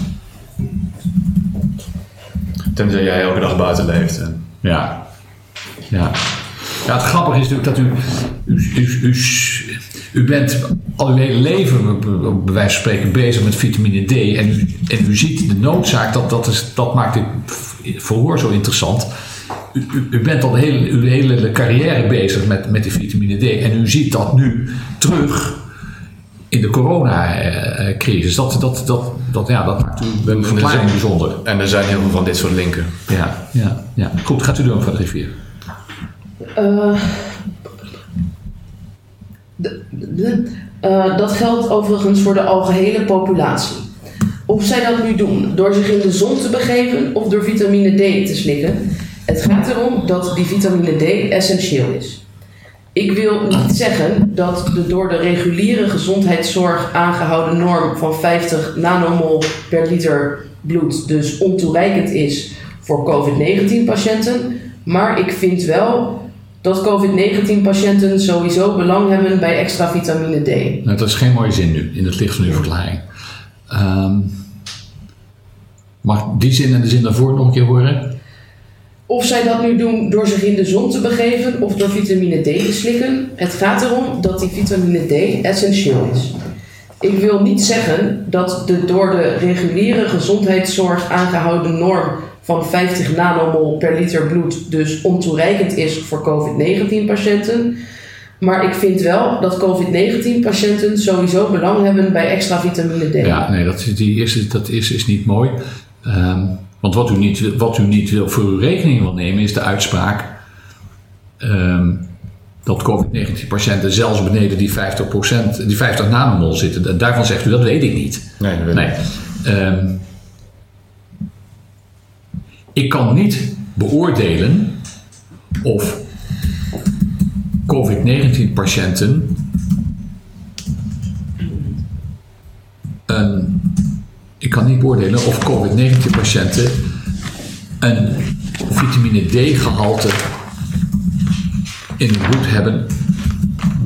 Tenzij jij elke dag buiten leeft. En, Ja. Ja. Ja, het grappige is natuurlijk dat u, u, u, u, u bent al uw hele leven, bij bij wijze van spreken, bezig met vitamine D. En u, en u ziet de noodzaak, dat, dat, is, dat maakt dit verhoor zo interessant. U, u, u bent al de hele, uw hele carrière bezig met, met die vitamine D. En u ziet dat nu terug in de coronacrisis. Dat, dat, dat, dat, ja, dat maakt uw er verklaring zijn- bijzonder. en er zijn heel veel van dit soort linken. Ja, ja, ja. Goed, gaat u doen van de rivier. Eh, de- de- eh, dat geldt overigens voor de algehele populatie. Of zij dat nu doen door zich in de zon te begeven of door vitamine D te slikken, het gaat erom dat die vitamine D essentieel is. Ik wil niet zeggen dat de door de reguliere gezondheidszorg aangehouden norm van 50 nanomol per liter bloed dus ontoereikend is voor COVID-19-patiënten, maar ik vind wel dat COVID-19-patiënten sowieso belang hebben bij extra vitamine D. Nou, dat is geen mooie zin nu, in het licht van uw verklaring. Ehm, mag die zin en de zin daarvoor nog een keer horen? Of zij dat nu doen door zich in de zon te begeven of door vitamine D te slikken, het gaat erom dat die vitamine D essentieel is. Ik wil niet zeggen dat de door de reguliere gezondheidszorg aangehouden norm van 50 nanomol per liter bloed dus ontoereikend is voor COVID-19-patiënten. Maar ik vind wel dat COVID-19-patiënten sowieso belang hebben bij extra vitamine D. Ja, nee, dat, is- die eerste, dat is, is niet mooi. Ehm, want wat u, niet, wat u niet voor uw rekening wil nemen is de uitspraak ehm, dat COVID-19-patiënten zelfs beneden die 50%, die 50 nanomol zitten. Da- Daarvan zegt u, dat weet ik niet. Nee, dat weet Nee. Ehm, ik kan niet beoordelen of COVID-19-patiënten een. Ik kan niet beoordelen of COVID-19-patiënten een vitamine D-gehalte in het bloed hebben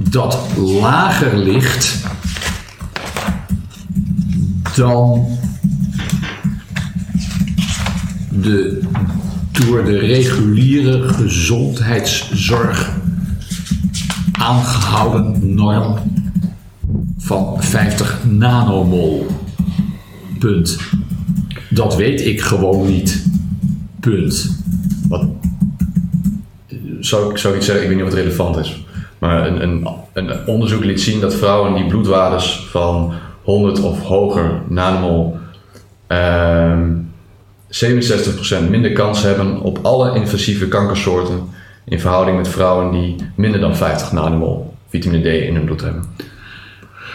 dat lager ligt dan de door de reguliere gezondheidszorg aangehouden norm van 50 nanomol. Punt. Dat weet ik gewoon niet. Punt. Wat, zou, ik, zou ik iets zeggen, ik weet niet het relevant is. Maar een, een, een onderzoek liet zien dat vrouwen die bloedwaardes van 100 of hoger nanomol ehm 67% minder kans hebben op alle invasieve kankersoorten in verhouding met vrouwen die minder dan 50 nanomol vitamine D in hun bloed hebben.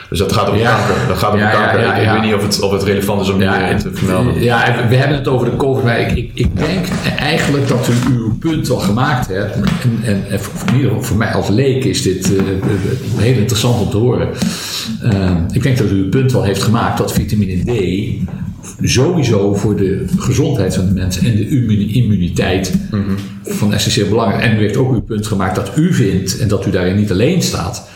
Dus dat gaat om Ja. kanker. Dat gaat om Ja, kanker. ja, ik, weet niet of het, of het relevant is om en- te vermelden. Ja, we hebben het over de COVID, maar ik, ik, ik denk eigenlijk dat u uw punt al gemaakt hebt. En, en, en voor, in ieder geval voor mij als leek is dit eh, heel interessant om te horen. Eh, ik denk dat u uw punt wel heeft gemaakt dat vitamine D sowieso voor de gezondheid van de mensen en de immuni- immuniteit van essentieel belang is. En u heeft ook uw punt gemaakt dat u vindt, en dat u daarin niet alleen staat,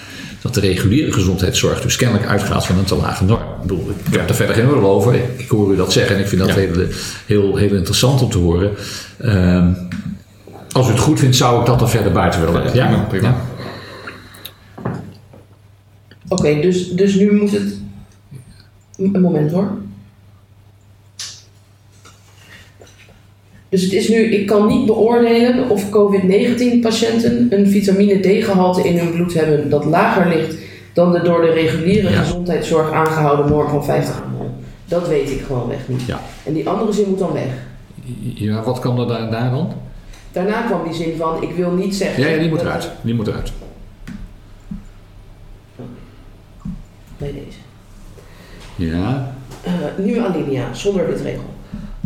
dat de reguliere gezondheidszorg dus kennelijk uitgaat van een te lage norm. Ik bedoel, ik heb er verder geen oordeel over. Ik, ik hoor u dat zeggen en ik vind dat Ja. heel, heel, heel interessant om te horen. Ehm, als u het goed vindt, zou ik dat er verder buiten willen leggen. Ja, prima, prima. Oké, dus, dus nu moet het. Een moment hoor. Dus het is nu, ik kan niet beoordelen of COVID-19-patiënten een vitamine D-gehalte in hun bloed hebben dat lager ligt dan de door de reguliere Ja. gezondheidszorg aangehouden norm van 50 ml. Dat weet ik gewoon weg niet. Ja. En die andere zin moet dan weg. Ja, wat kan er daar, daar dan? Daarna kwam die zin van, ik wil niet zeggen... Ja, ja, die moet eruit. Die moet eruit. Bij deze. Ja. Eh, nieuwe alinea, zonder dit regel.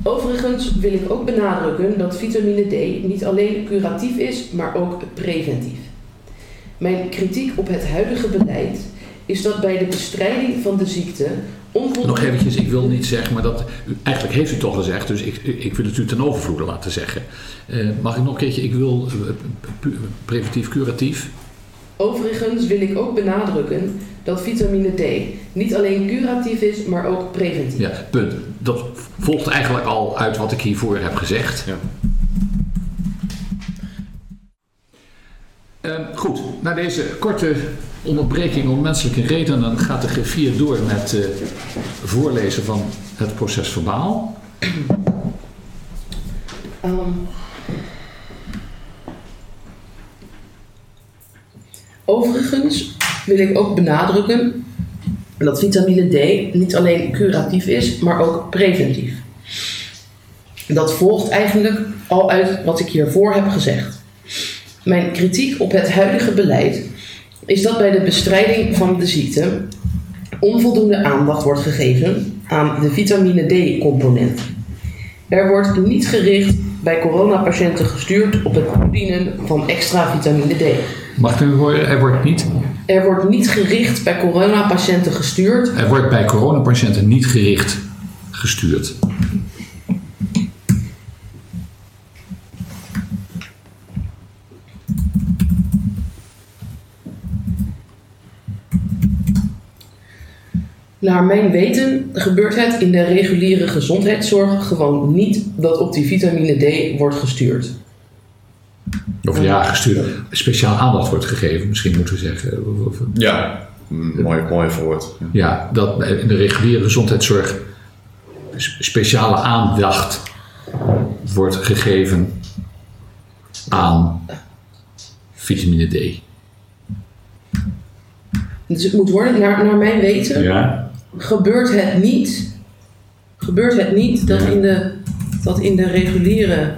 Overigens wil ik ook benadrukken dat vitamine D niet alleen curatief is, maar ook preventief. Mijn kritiek op het huidige beleid is dat bij de bestrijding van de ziekte onvoldoende... Nog eventjes, ik wil niet zeggen, maar dat, eigenlijk heeft u het toch gezegd, dus ik, ik wil het u ten overvloede laten zeggen. Eh, mag ik nog een keertje, ik wil eh, preventief, curatief. Overigens wil ik ook benadrukken dat vitamine D niet alleen curatief is, maar ook preventief. Ja, punt. Dat volgt eigenlijk al uit wat ik hiervoor heb gezegd. Ja. Ehm, goed, na deze korte onderbreking om menselijke redenen gaat de griffier door met eh, voorlezen van het proces verbaal. Ehm, overigens wil ik ook benadrukken dat vitamine D niet alleen curatief is, maar ook preventief. Dat volgt eigenlijk al uit wat ik hiervoor heb gezegd. Mijn kritiek op het huidige beleid is dat bij de bestrijding van de ziekte onvoldoende aandacht wordt gegeven aan de vitamine D-component. Er wordt niet gericht bij coronapatiënten gestuurd op het toedienen van extra vitamine D. Mag ik nu horen? Er wordt niet, Er wordt niet gericht bij coronapatiënten gestuurd. er wordt bij coronapatiënten niet gericht gestuurd. Naar mijn weten gebeurt het in de reguliere gezondheidszorg gewoon niet dat op die vitamine D wordt gestuurd. Of ja, gestuurd. Speciaal aandacht wordt gegeven, misschien moeten we zeggen. Ja, mooi, mooi verwoord. Ja. Ja, dat in de reguliere gezondheidszorg speciale aandacht wordt gegeven aan vitamine D. Dus het moet worden, naar, naar mijn weten, Ja. gebeurt het niet, gebeurt het niet dat, Ja. in de, dat in de reguliere.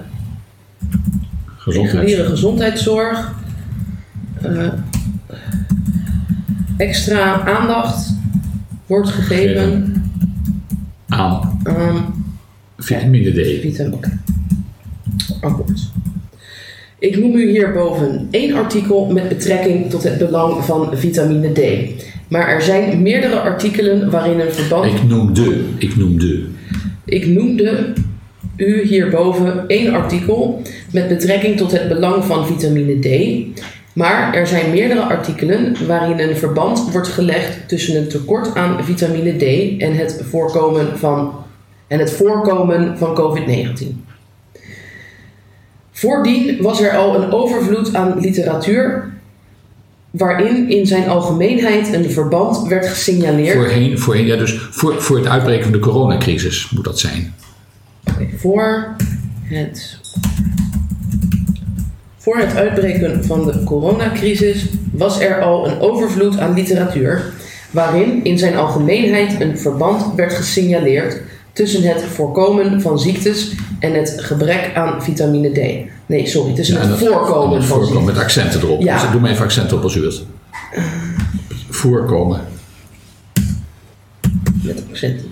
Reguliere gezondheidszorg eh, extra aandacht wordt gegeven Aan vitamine D. vitamine. Oké. Akkoord. Ik noem u hierboven één artikel met betrekking tot het belang van vitamine D. Maar er zijn meerdere artikelen waarin een verband. Ik noem de. Ik noem de. Ik noemde u hierboven één artikel met betrekking tot het belang van vitamine D. Maar er zijn meerdere artikelen waarin een verband wordt gelegd tussen een tekort aan vitamine D en het voorkomen van, en het voorkomen van COVID-19. Voordien was er al een overvloed aan literatuur waarin in zijn algemeenheid een verband werd gesignaleerd Voorheen, voorheen ja, dus voor, voor het uitbreken van de coronacrisis moet dat zijn. Voor het, voor het uitbreken van de coronacrisis was er al een overvloed aan literatuur waarin in zijn algemeenheid een verband werd gesignaleerd tussen het voorkomen van ziektes en het gebrek aan vitamine D. Nee, sorry, tussen Ja, het voorkomen het van voorkomen ziektes. met accenten erop. Ja. Dus doe maar even accenten op als u wilt. Voorkomen. Met accenten.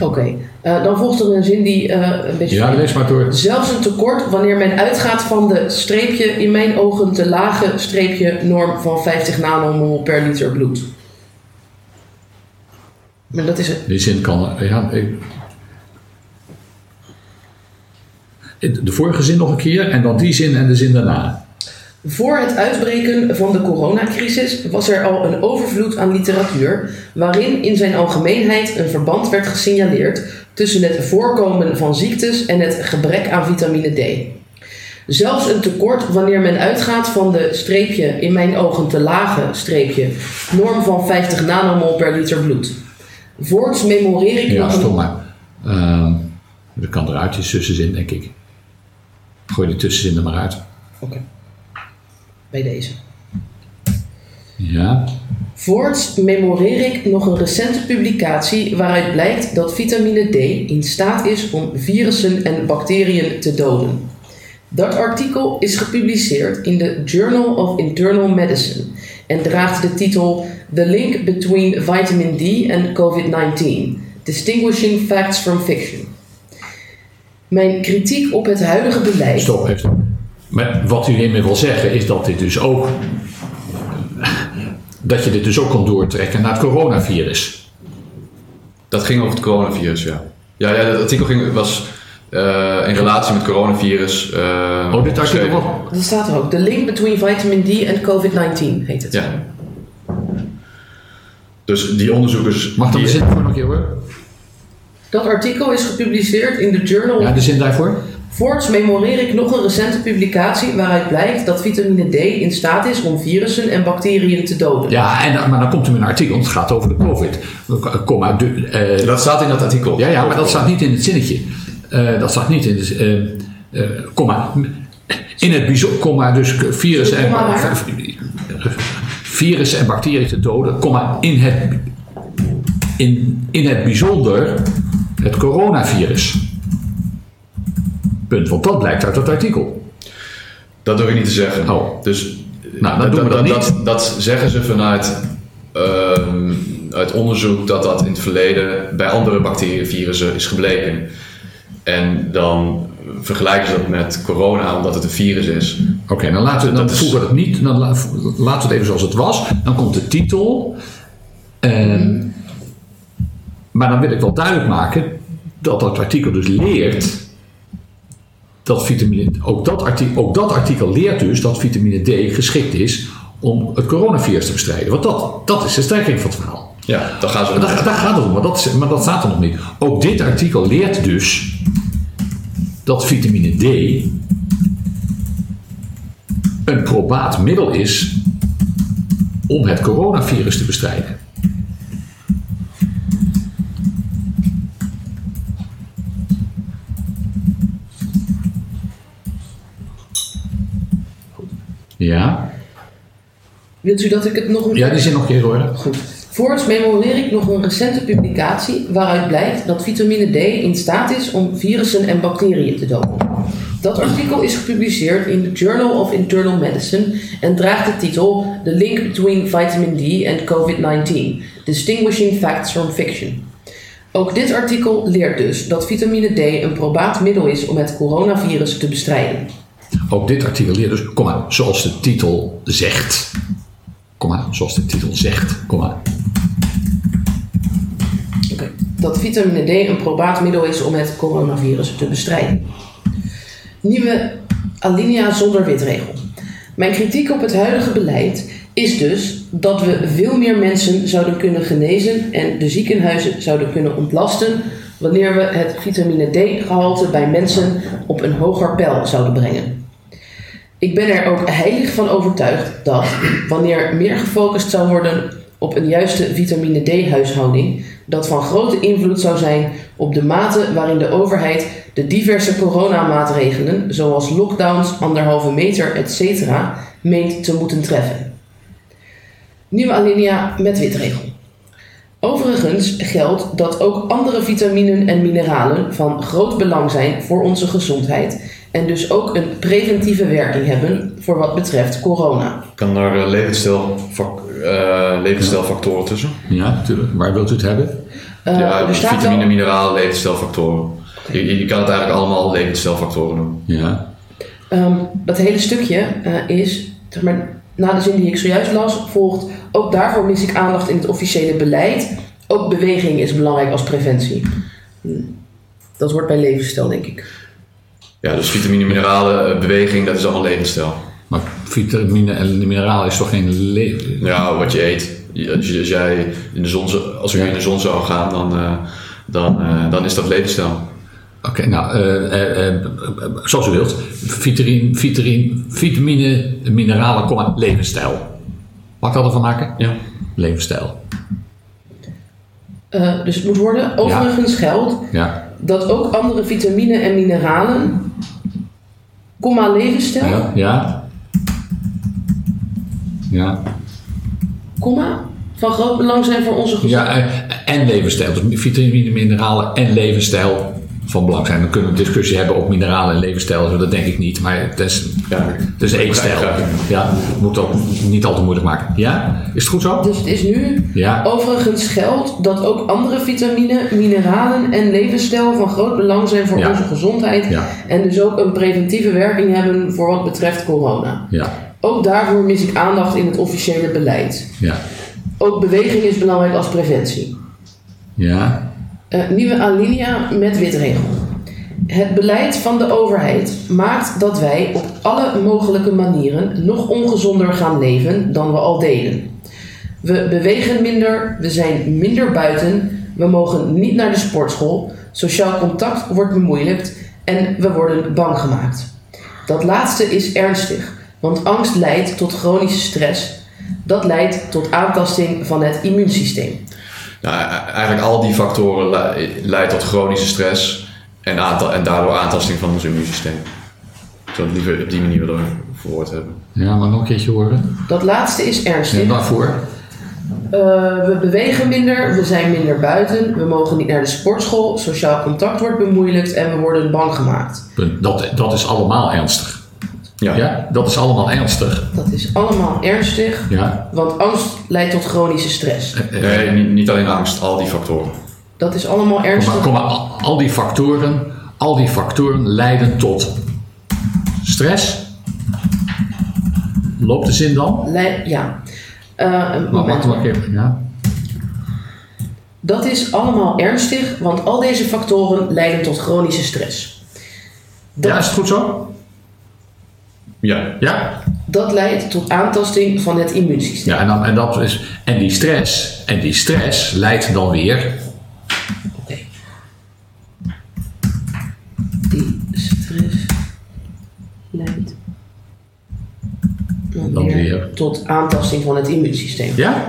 Oké, eh, dan volgt er een zin die eh, een beetje... Ja, lees maar door. Zelfs een tekort wanneer men uitgaat van de streepje, in mijn ogen te lage streepje norm van 50 nanomol per liter bloed. Maar dat is het. Die zin kan. eh, Ja, ik- de vorige zin nog een keer en dan die zin en de zin daarna. Voor het uitbreken van de coronacrisis was er al een overvloed aan literatuur waarin in zijn algemeenheid een verband werd gesignaleerd tussen het voorkomen van ziektes en het gebrek aan vitamine D. Zelfs een tekort wanneer men uitgaat van de streepje, in mijn ogen te lage streepje, norm van 50 nanomol per liter bloed. Voorts memoreer ik Ja, nog stom maar. Ehm, dat kan eruit, die tussenzin, denk ik. Gooi die tussenzin er maar uit. Oké. Bij deze. Ja. Voorts memoreer ik nog een recente publicatie waaruit blijkt dat vitamine D in staat is om virussen en bacteriën te doden. Dat artikel is gepubliceerd in de Journal of Internal Medicine en draagt de titel The Link Between Vitamin D and COVID-19: Distinguishing Facts from Fiction. Mijn kritiek op het huidige beleid. Stop even. Maar wat u hiermee wil zeggen is dat dit dus ook. Dat je dit dus ook kan doortrekken naar het coronavirus. Dat ging over het coronavirus, ja. Ja, ja dat artikel ging, was eh, in relatie met coronavirus. eh, Oh, dit artikel wel. Dat staat er ook. The Link Between Vitamin D and COVID-19 heet het. Ja. Dus die onderzoekers. Mag dan die, de zin voor nog een keer hoor? Dat artikel is gepubliceerd in de Journal. Ja, de zin daarvoor? Voorts memoreer ik nog een recente publicatie waaruit blijkt dat vitamine D in staat is om virussen en bacteriën te doden. Ja, en, maar dan komt er een artikel, het gaat over de COVID. Kom uit de, eh, Dat staat in dat artikel. ja, ja, maar dat staat niet in het zinnetje. Eh, dat staat niet in het. eh eh, komma. In het bijzonder, komma, dus virussen en, virussen en bacteriën te doden, komma, in het, in, in het bijzonder het coronavirus. Punt, want dat blijkt uit dat artikel. Dat durf ik niet te zeggen. Oh. Dus Nou, dat doen we dat, niet. dat zeggen ze vanuit ehm, uit onderzoek dat dat in het verleden bij andere bacteriën, virussen is gebleken. En dan vergelijken ze dat met corona, omdat het een virus is. Oké, dan laten we, dan Dat voegen we het niet. Dan la- laten we het even zoals het was. Dan komt de titel. Ehm, maar dan wil ik wel duidelijk maken dat dat artikel dus leert dat vitamine, ook dat, artikel, ook dat artikel leert dus dat vitamine D geschikt is om het coronavirus te bestrijden. Want dat, dat is de strekking van het verhaal. Ja, dan gaan ze. Daar, daar gaat het om, maar dat, is- maar dat staat er nog niet. Ook dit artikel leert dus dat vitamine D een probaat middel is om het coronavirus te bestrijden. Ja, Wilt u dat ik het nog een ja die zin nog een keer horen. Goed. Voorts memoreer ik nog een recente publicatie waaruit blijkt dat vitamine D in staat is om virussen en bacteriën te doden. Dat artikel is gepubliceerd in de Journal of Internal Medicine en draagt de titel The Link Between Vitamin D and COVID-19: Distinguishing Facts from Fiction. Ook dit artikel leert dus dat vitamine D een probaat middel is om het coronavirus te bestrijden. Ook dit artikel leert dus, kom maar, zoals de titel zegt. Kom maar, zoals de titel zegt. Kom. Dat vitamine D een probaat middel is om het coronavirus te bestrijden. Nieuwe alinea zonder witregel. Mijn kritiek op het huidige beleid is dus dat we veel meer mensen zouden kunnen genezen en de ziekenhuizen zouden kunnen ontlasten wanneer we het vitamine D-gehalte bij mensen op een hoger peil zouden brengen. Ik ben er ook heilig van overtuigd dat, wanneer meer gefocust zou worden op een juiste vitamine D-huishouding, dat van grote invloed zou zijn op de mate waarin de overheid de diverse coronamaatregelen, zoals lockdowns, anderhalve meter, etc., meent te moeten treffen. Nieuwe alinea met witregel. Overigens geldt dat ook andere vitaminen en mineralen van groot belang zijn voor onze gezondheid en dus ook een preventieve werking hebben voor wat betreft corona. Kan er eh, levensstijl, uh, levensstijlfactoren tussen? Ja, natuurlijk. Waar wilt u het hebben? Uh, ja, staat vitamine, wel- mineralen, levensstijlfactoren. Je, je- je kan het eigenlijk allemaal levensstijlfactoren noemen. Ja. Ehm, dat hele stukje eh, is, zeg maar, na de zin die ik zojuist las, volgt ook daarvoor mis ik aandacht in het officiële beleid. Ook beweging is belangrijk als preventie. Hm. Dat hoort bij levensstijl, denk ik. Ja, dus vitamine, mineralen, eh, beweging, dat is allemaal levensstijl. Maar vitamine en mineralen is toch geen leven? Ja, wat je eet. Als, je- als jij in de zon, zou- als we Ja. in de zon zouden gaan, dan, eh, dan, eh, dan is dat levensstijl. Oké, nou, eh, eh, eh, zoals u wilt. Vitamine, vitamine, vitamine mineralen, komma, levensstijl. Mag ik dat ervan maken? Ja. Levensstijl. Eh, dus het moet worden, overigens geldt Ja. dat ook andere vitamine en mineralen, comma levensstijl, Ja. Ja. Ja. comma, van groot belang zijn voor onze gezondheid. ja eh, en levensstijl. Dus vitamine, mineralen en levensstijl van belang zijn. Dan kunnen we een discussie hebben op mineralen en levensstijl. Dat denk ik niet. Maar het is, Ja, het is één stijl. Ja, moet ook niet al te moeilijk maken. Ja? Is het goed zo? Dus het is nu Ja. Overigens geldt dat ook andere vitamine, mineralen en levensstijl van groot belang zijn voor Ja. onze gezondheid Ja. en dus ook een preventieve werking hebben voor wat betreft corona. Ja. Ook daarvoor mis ik aandacht in het officiële beleid. Ja. Ook beweging is belangrijk als preventie. Ja. Eh, nieuwe alinea met witregel. Het beleid van de overheid maakt dat wij op alle mogelijke manieren nog ongezonder gaan leven dan we al deden. We bewegen minder, we zijn minder buiten, we mogen niet naar de sportschool, sociaal contact wordt bemoeilijkt en we worden bang gemaakt. Dat laatste is ernstig, want angst leidt tot chronische stress. Dat leidt tot aantasting van het immuunsysteem. Nou, e- eigenlijk al die factoren le- leiden tot chronische stress en, en daardoor aantasting van ons immuunsysteem. Ik zou het liever op die manier willen verwoord hebben. Ja, maar nog een keertje horen. Dat laatste is ernstig. En waarvoor? Eh, we bewegen minder, we zijn minder buiten, we mogen niet naar de sportschool, sociaal contact wordt bemoeilijkt en we worden bang gemaakt. Punt. Dat, dat is allemaal ernstig. Ja, Ja, dat is allemaal ernstig. Dat is allemaal ernstig, Ja. want angst leidt tot chronische stress. Nee, niet, niet alleen angst, al die factoren. Dat is allemaal Kom ernstig. maar, kom maar, al, die factoren, al die factoren leiden tot stress. Loopt de zin dan? Ja. Eh, een Maar moment. wacht maar even. Ja. Dat is allemaal ernstig, want al deze factoren leiden tot chronische stress. Dat, ja, is het goed zo? Ja, Ja. dat leidt tot aantasting van het immuunsysteem. Ja, en, dan, en, dat is, en die stress, en die stress leidt dan weer Oké. Die stress leidt dan, Dan weer, weer. tot aantasting van het immuunsysteem. Ja?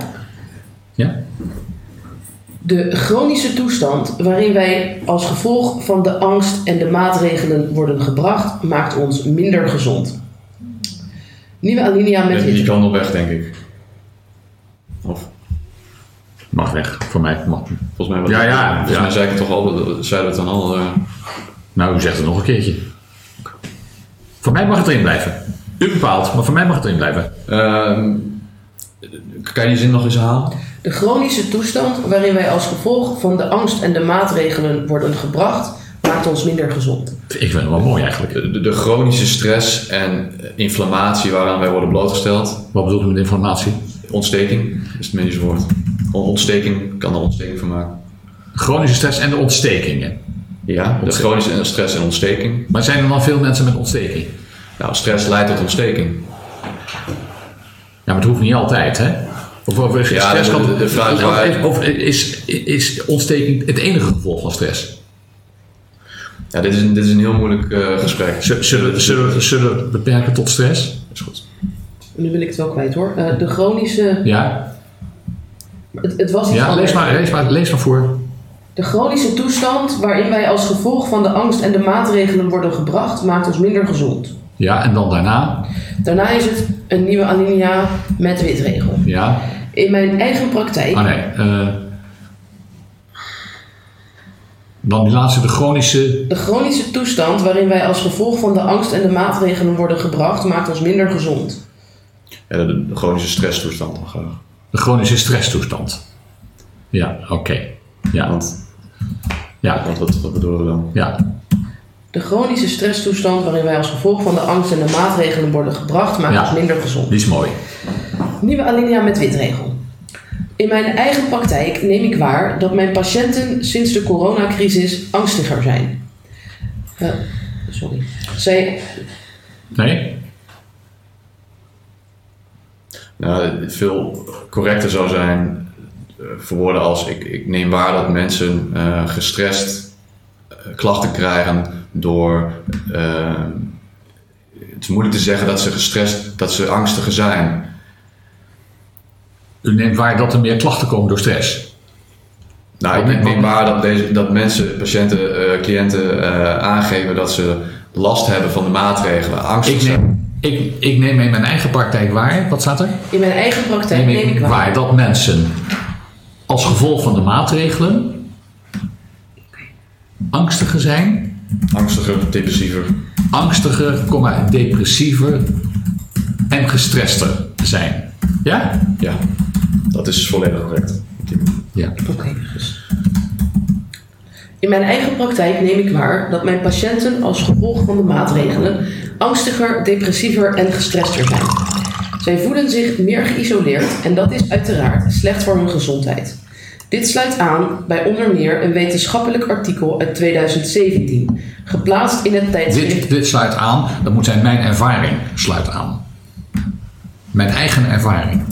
Ja? De chronische toestand waarin wij als gevolg van de angst en de maatregelen worden gebracht, maakt ons minder gezond. Nieuwe alinea met die kan nog weg, denk ik. Of, Mag weg, voor mij. Mag. volgens mij, wat, Ja, ja, volgens ja. mij zei ik het toch al, zeiden we het dan al. eh, Nou, u zegt het nog een keertje. Voor mij mag het erin blijven. U bepaalt, maar voor mij mag het erin blijven. ehm, kan je die zin nog eens halen? De chronische toestand waarin wij als gevolg van de angst en de maatregelen worden gebracht, maakt ons minder gezond. Ik vind het wel mooi eigenlijk. De, de chronische stress en inflammatie waaraan wij worden blootgesteld. Wat bedoelt u met informatie? Ontsteking is het medische woord. On- Ontsteking kan er ontsteking van maken. Chronische stress en de ontstekingen. Ja, de chronische stress en ontsteking. Maar zijn er dan veel mensen met ontsteking? Nou, stress leidt tot ontsteking. Ja, maar het hoeft niet altijd, hè? Of, of, Ja, stress de- kan- de- de vraag is of- waar- of is, is ontsteking het enige gevolg van stress? Ja, dit is een, dit is een heel moeilijk eh, gesprek. Zullen, zullen, zullen, zullen we het beperken tot stress? Is goed. Nu wil ik het wel kwijt hoor. Eh, de chronische. Ja, Het, het was iets ja lees, maar, lees, maar, lees maar voor. De chronische toestand waarin wij als gevolg van de angst en de maatregelen worden gebracht, maakt ons minder gezond. Ja, en dan daarna. Daarna is het een nieuwe alinea met witregel. Ja, In mijn eigen praktijk. ah nee. eh, dan die laatste, de chronische. De chronische toestand waarin wij als gevolg van de angst en de maatregelen worden gebracht, maakt ons minder gezond. Ja, de, de chronische stresstoestand dan graag. De chronische stresstoestand. Ja, oké. Ja, Want, ja, want wat, wat bedoelen we dan? ja. De chronische stresstoestand waarin wij als gevolg van de angst en de maatregelen worden gebracht, maakt Ja. ons minder gezond. Die is mooi. Nieuwe alinea met witregel. In mijn eigen praktijk neem ik waar dat mijn patiënten sinds de coronacrisis angstiger zijn. Eh, sorry. Zij, Nee? Nou, het veel correcter zou zijn eh, verwoorden als ik, ik neem waar dat mensen eh, gestrest klachten krijgen door. eh, het is moeilijk te zeggen dat ze gestrest, dat ze angstiger zijn. U neemt waar dat er meer klachten komen door stress. Nou, ik neem waar dat, deze, dat mensen, patiënten, eh, cliënten eh, aangeven dat ze last hebben van de maatregelen, angstig Ik neem, ik, ik neem in mijn eigen praktijk waar. Wat staat er? in mijn eigen praktijk Neem neem ik ik waar. waar dat mensen als gevolg van de maatregelen angstiger zijn, angstiger, depressiever. angstiger, comma, depressiever en gestrester zijn. Ja? Ja, dat is volledig correct. Ja. Oké, dus. In mijn eigen praktijk neem ik waar dat mijn patiënten als gevolg van de maatregelen angstiger, depressiever en gestrester zijn. Zij voelen zich meer geïsoleerd en dat is uiteraard slecht voor hun gezondheid. Dit sluit aan bij onder meer een wetenschappelijk artikel uit 2017, geplaatst in het tijdschrift Dit, dit sluit aan, dat moet zijn mijn ervaring sluit aan. Mijn eigen ervaring.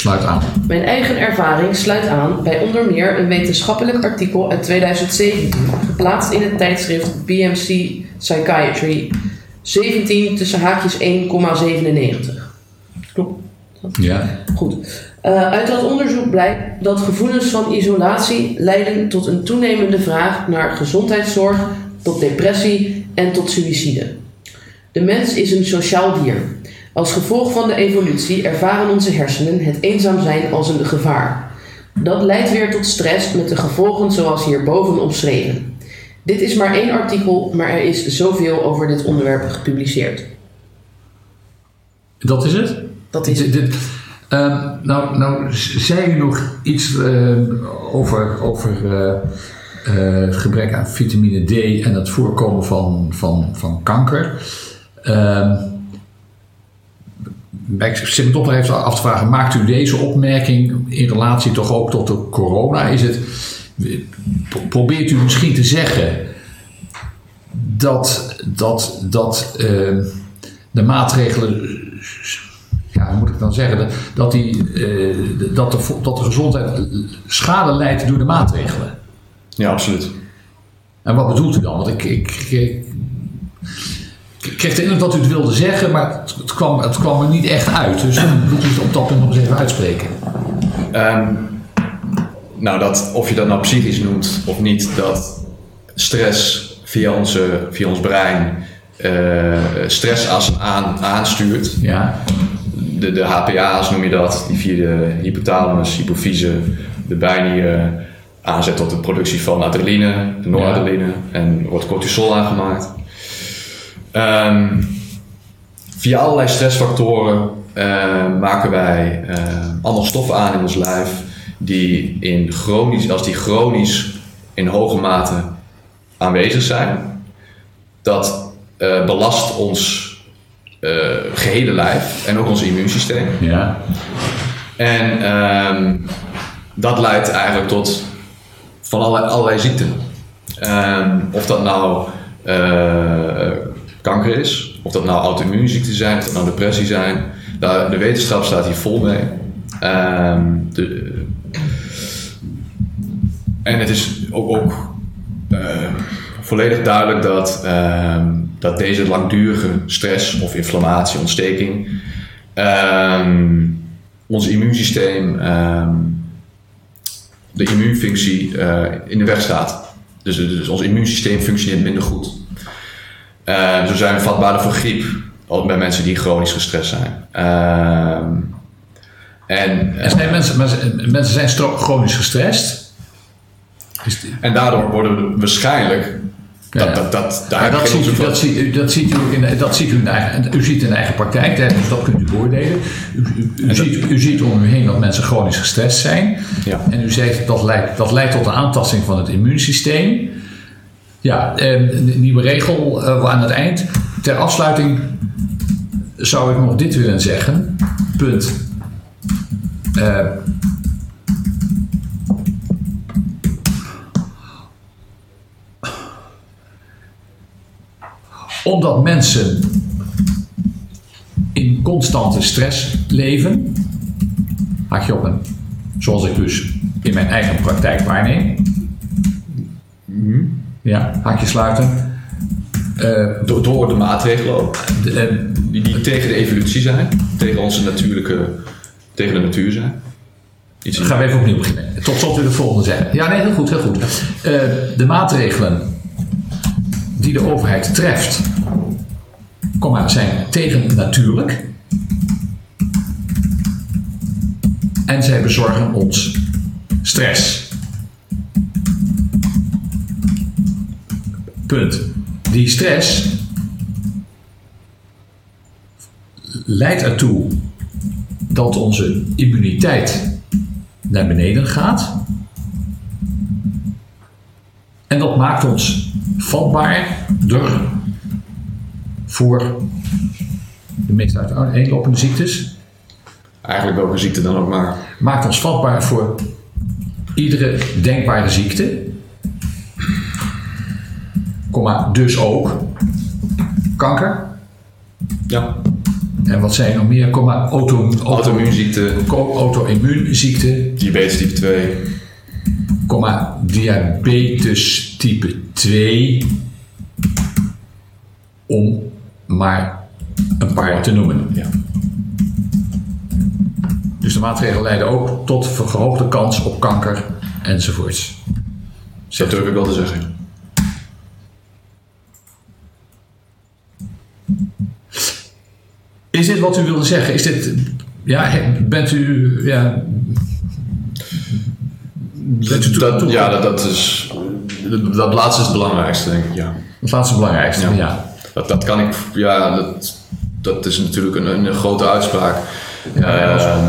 Sluit aan. Mijn eigen ervaring sluit aan bij onder meer een wetenschappelijk artikel uit 2017, geplaatst in het tijdschrift BMC Psychiatry 17 tussen haakjes 1,97. Klopt. Ja. Goed. Eh, uit dat onderzoek blijkt dat gevoelens van isolatie leiden tot een toenemende vraag naar gezondheidszorg, tot depressie en tot suïcide. De mens is een sociaal dier. Als gevolg van de evolutie ervaren onze hersenen het eenzaam zijn als een gevaar. Dat leidt weer tot stress met de gevolgen zoals hierboven omschreven. Dit is maar één artikel, maar er is zoveel over dit onderwerp gepubliceerd. Dat is het? Dat is dit- ehm, nou, nou, zei u nog iets ehm, over, over eh, eh, het gebrek aan vitamine D en het voorkomen van, van, van kanker. Ehm, toch nog even af te vragen, maakt u deze opmerking in relatie toch ook tot de corona? Is het, pro- probeert u misschien te zeggen dat, dat, dat ehm, de maatregelen ja, hoe moet ik dan zeggen, dat, die, eh, dat, de, dat de gezondheid schade leidt door de maatregelen. Ja, absoluut. En wat bedoelt u dan? Want ik, ik, ik, ik kreeg de indruk dat u het wilde zeggen, maar het, het kwam, het kwam er niet echt uit. Dus dan moet u het op dat punt nog eens even uitspreken. Ehm, nou, dat, of je dat nou psychisch noemt of niet, dat stress via, onze, via ons brein eh stressassen aan, aanstuurt. Ja, De, de HPA's noem je dat, die via de hypothalamus, hypofyse, de bijnieren aanzet tot de productie van adrenaline, noradrenaline en wordt cortisol aangemaakt. Ehm, via allerlei stressfactoren eh, maken wij eh allemaal stoffen aan in ons lijf die in chronisch, als die chronisch in hoge mate aanwezig zijn, dat eh, belast ons eh, gehele lijf en ook ons immuunsysteem. ja, En ehm, dat leidt eigenlijk tot van allerlei, allerlei ziekten. Ehm, of dat nou kanker is, of dat nou auto-immuunziekten zijn, of dat nou depressie zijn. Daar, de wetenschap staat hier vol mee. Ehm, de, en het is ook, ook eh, volledig duidelijk dat, ehm, dat deze langdurige stress of inflammatie, ontsteking, ehm, ons immuunsysteem, de immuunfunctie eh, in de weg staat. Dus, dus ons immuunsysteem functioneert minder goed. Uh, zo zijn we vatbaarder voor griep, ook bij mensen die chronisch gestrest zijn. Ehm, en, En zijn mensen, mensen, zijn chronisch gestrest. En daardoor worden we waarschijnlijk. Dat, Ja. dat, daar ziet u, dat, ziet, u, dat ziet u ook in, dat ziet u in eigen, u ziet in eigen praktijk, hè, dus dat kunt u beoordelen. U, u, u ziet, u ziet om u heen dat mensen chronisch gestrest zijn. Ja. En u zegt dat leidt, dat leidt tot een aantasting van het immuunsysteem. Ja, een nieuwe regel eh, aan het eind. Ter afsluiting zou ik nog dit willen zeggen. Punt. Eh, omdat mensen in constante stress leven, haak je op een, zoals ik dus in mijn eigen praktijk waarneem. Ja, haakje sluiten. Eh, Door, door de maatregelen ook. de- eh, Die, die tegen de evolutie zijn. Tegen onze natuurlijke. Tegen de natuur zijn. Iets gaan we even opnieuw beginnen. Tot slot weer de volgende zeggen. Ja, nee, heel goed, heel goed. Eh, de maatregelen die de overheid treft, komma, zijn tegen natuurlijk. En zij bezorgen ons stress. Punt. Die stress leidt ertoe dat onze immuniteit naar beneden gaat. En dat maakt ons vatbaarder voor de meest uiteenlopende ziektes. Eigenlijk welke ziekte dan ook maar. Maakt ons vatbaar voor iedere denkbare ziekte. Komma, dus ook kanker. Ja. En wat zijn er nog meer? Komma, auto, auto, Auto-immuunziekte. auto-immuunziekte. Diabetes type 2. komma, diabetes type 2. Om maar een paar te noemen. Ja. Dus de maatregelen leiden ook tot verhoogde kans op kanker enzovoorts. Dat durf ik wel te zeggen. Is dit wat u wilde zeggen? Is dit, ja, bent u, ja, bent u toe- Dat, toe- ja, dat, dat is. Dat, laatste is het belangrijkste, denk ik. Ja. dat laatste belangrijkste, ja. Ja. Dat, dat kan ik. Ja, dat, dat is natuurlijk een, een grote uitspraak. Ehm,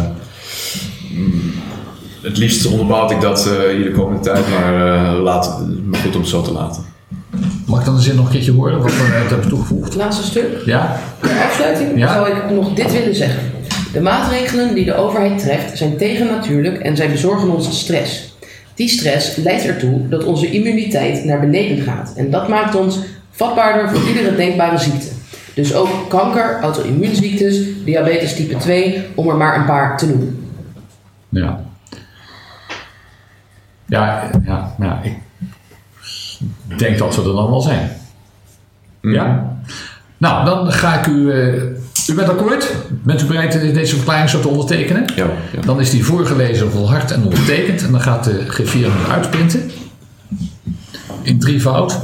mm, het liefst onderbouwd ik dat eh, hier de komende tijd, maar eh laat, maar goed om het zo te laten. Mag ik dan de zin nog een keertje horen wat we net hebben toegevoegd? Het laatste stuk. Ja? Ter afsluiting Ja. zou ik nog dit willen zeggen. De maatregelen die de overheid treft zijn tegennatuurlijk en zij bezorgen ons stress. Die stress leidt ertoe dat onze immuniteit naar beneden gaat en dat maakt ons vatbaarder voor iedere denkbare ziekte. Dus ook kanker, auto-immuunziektes, diabetes type 2, om er maar een paar te noemen. Ja. Ja, ja, ja, ik denk dat we er dan wel zijn. Ja? Nou, dan ga ik u... eh, u bent akkoord? Bent u bereid deze verklaring zo te ondertekenen? Ja, ja. Dan is die voorgelezen, volhard en ondertekend. En dan gaat de G4 hem uitprinten. In drievoud.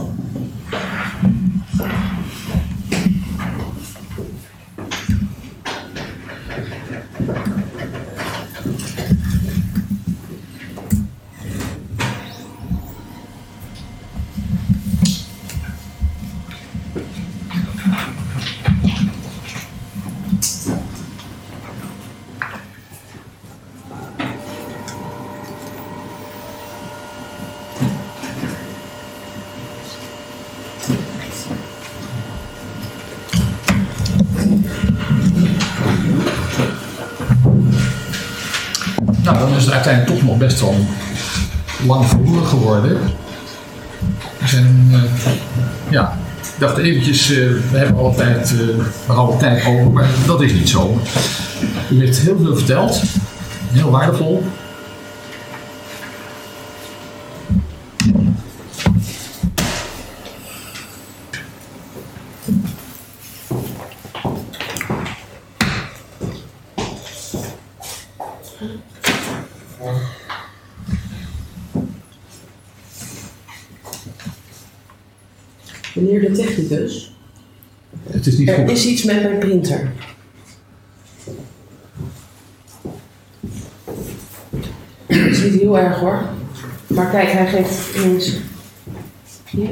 Nog best wel lang verloren geworden. We eh, ja, ik dacht eventjes, eh, we hebben altijd uh, alle tijd over, maar dat is niet zo. U heeft heel veel verteld, heel waardevol. Meneer de technicus, Het er is iets met mijn printer. Het is niet heel erg hoor. Maar kijk, hij geeft ineens. Hier.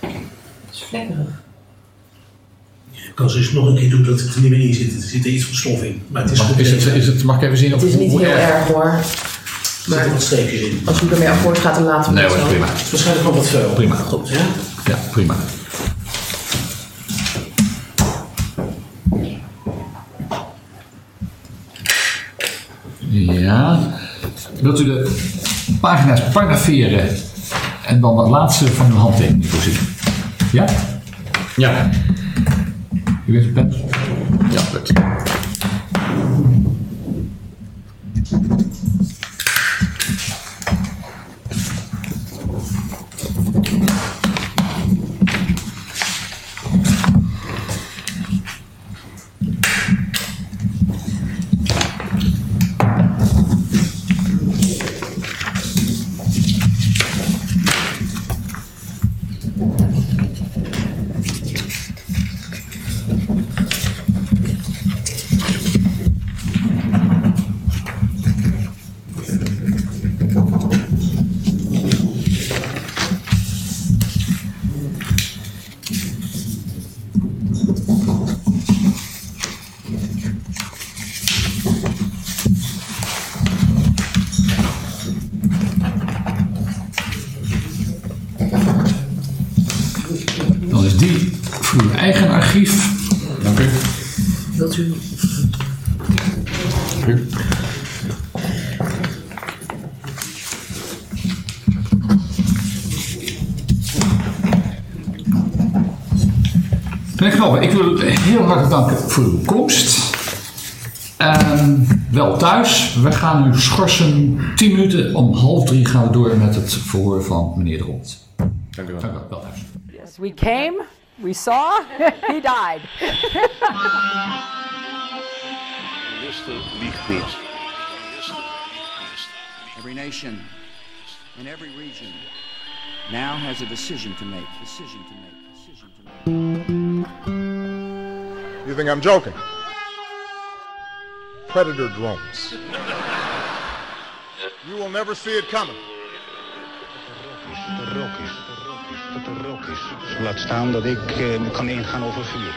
Het is vlekkerig. Ik kan ze eens nog een keer doen dat het er niet meer in zit. Er zit er iets van stof in. Maar het is Mag, goed. is het, is het, mag ik even zien? Het of- is niet heel erg? erg hoor. Er zitten wat streepjes in. Als u ermee akkoord gaat, dan laten we Nee het hoor, prima. Het is waarschijnlijk nog wat vuil. Prima. Goed, ja. Ja, prima. Ja. Wilt u de pagina's paragraferen en dan het laatste van uw handtekening voorzien? Ja? Ja. U heeft een pen? Ja, lukt. U Dank u. Meneer Knobbe, ik wil u heel hartelijk danken voor uw komst. En wel thuis. We gaan u schorsen 10 minuten. Om half drie gaan we door met het verhoor van meneer de Rond. Dank u wel. Dank u wel, wel thuis. Yes, we came, we saw, [LAUGHS] he died. [LAUGHS] Every nation in every region now has a decision to make. Decision to make. Decision to make. You think I'm joking? Predator drones. You will never see it coming. Laat staan dat ik kan ingaan over vuur.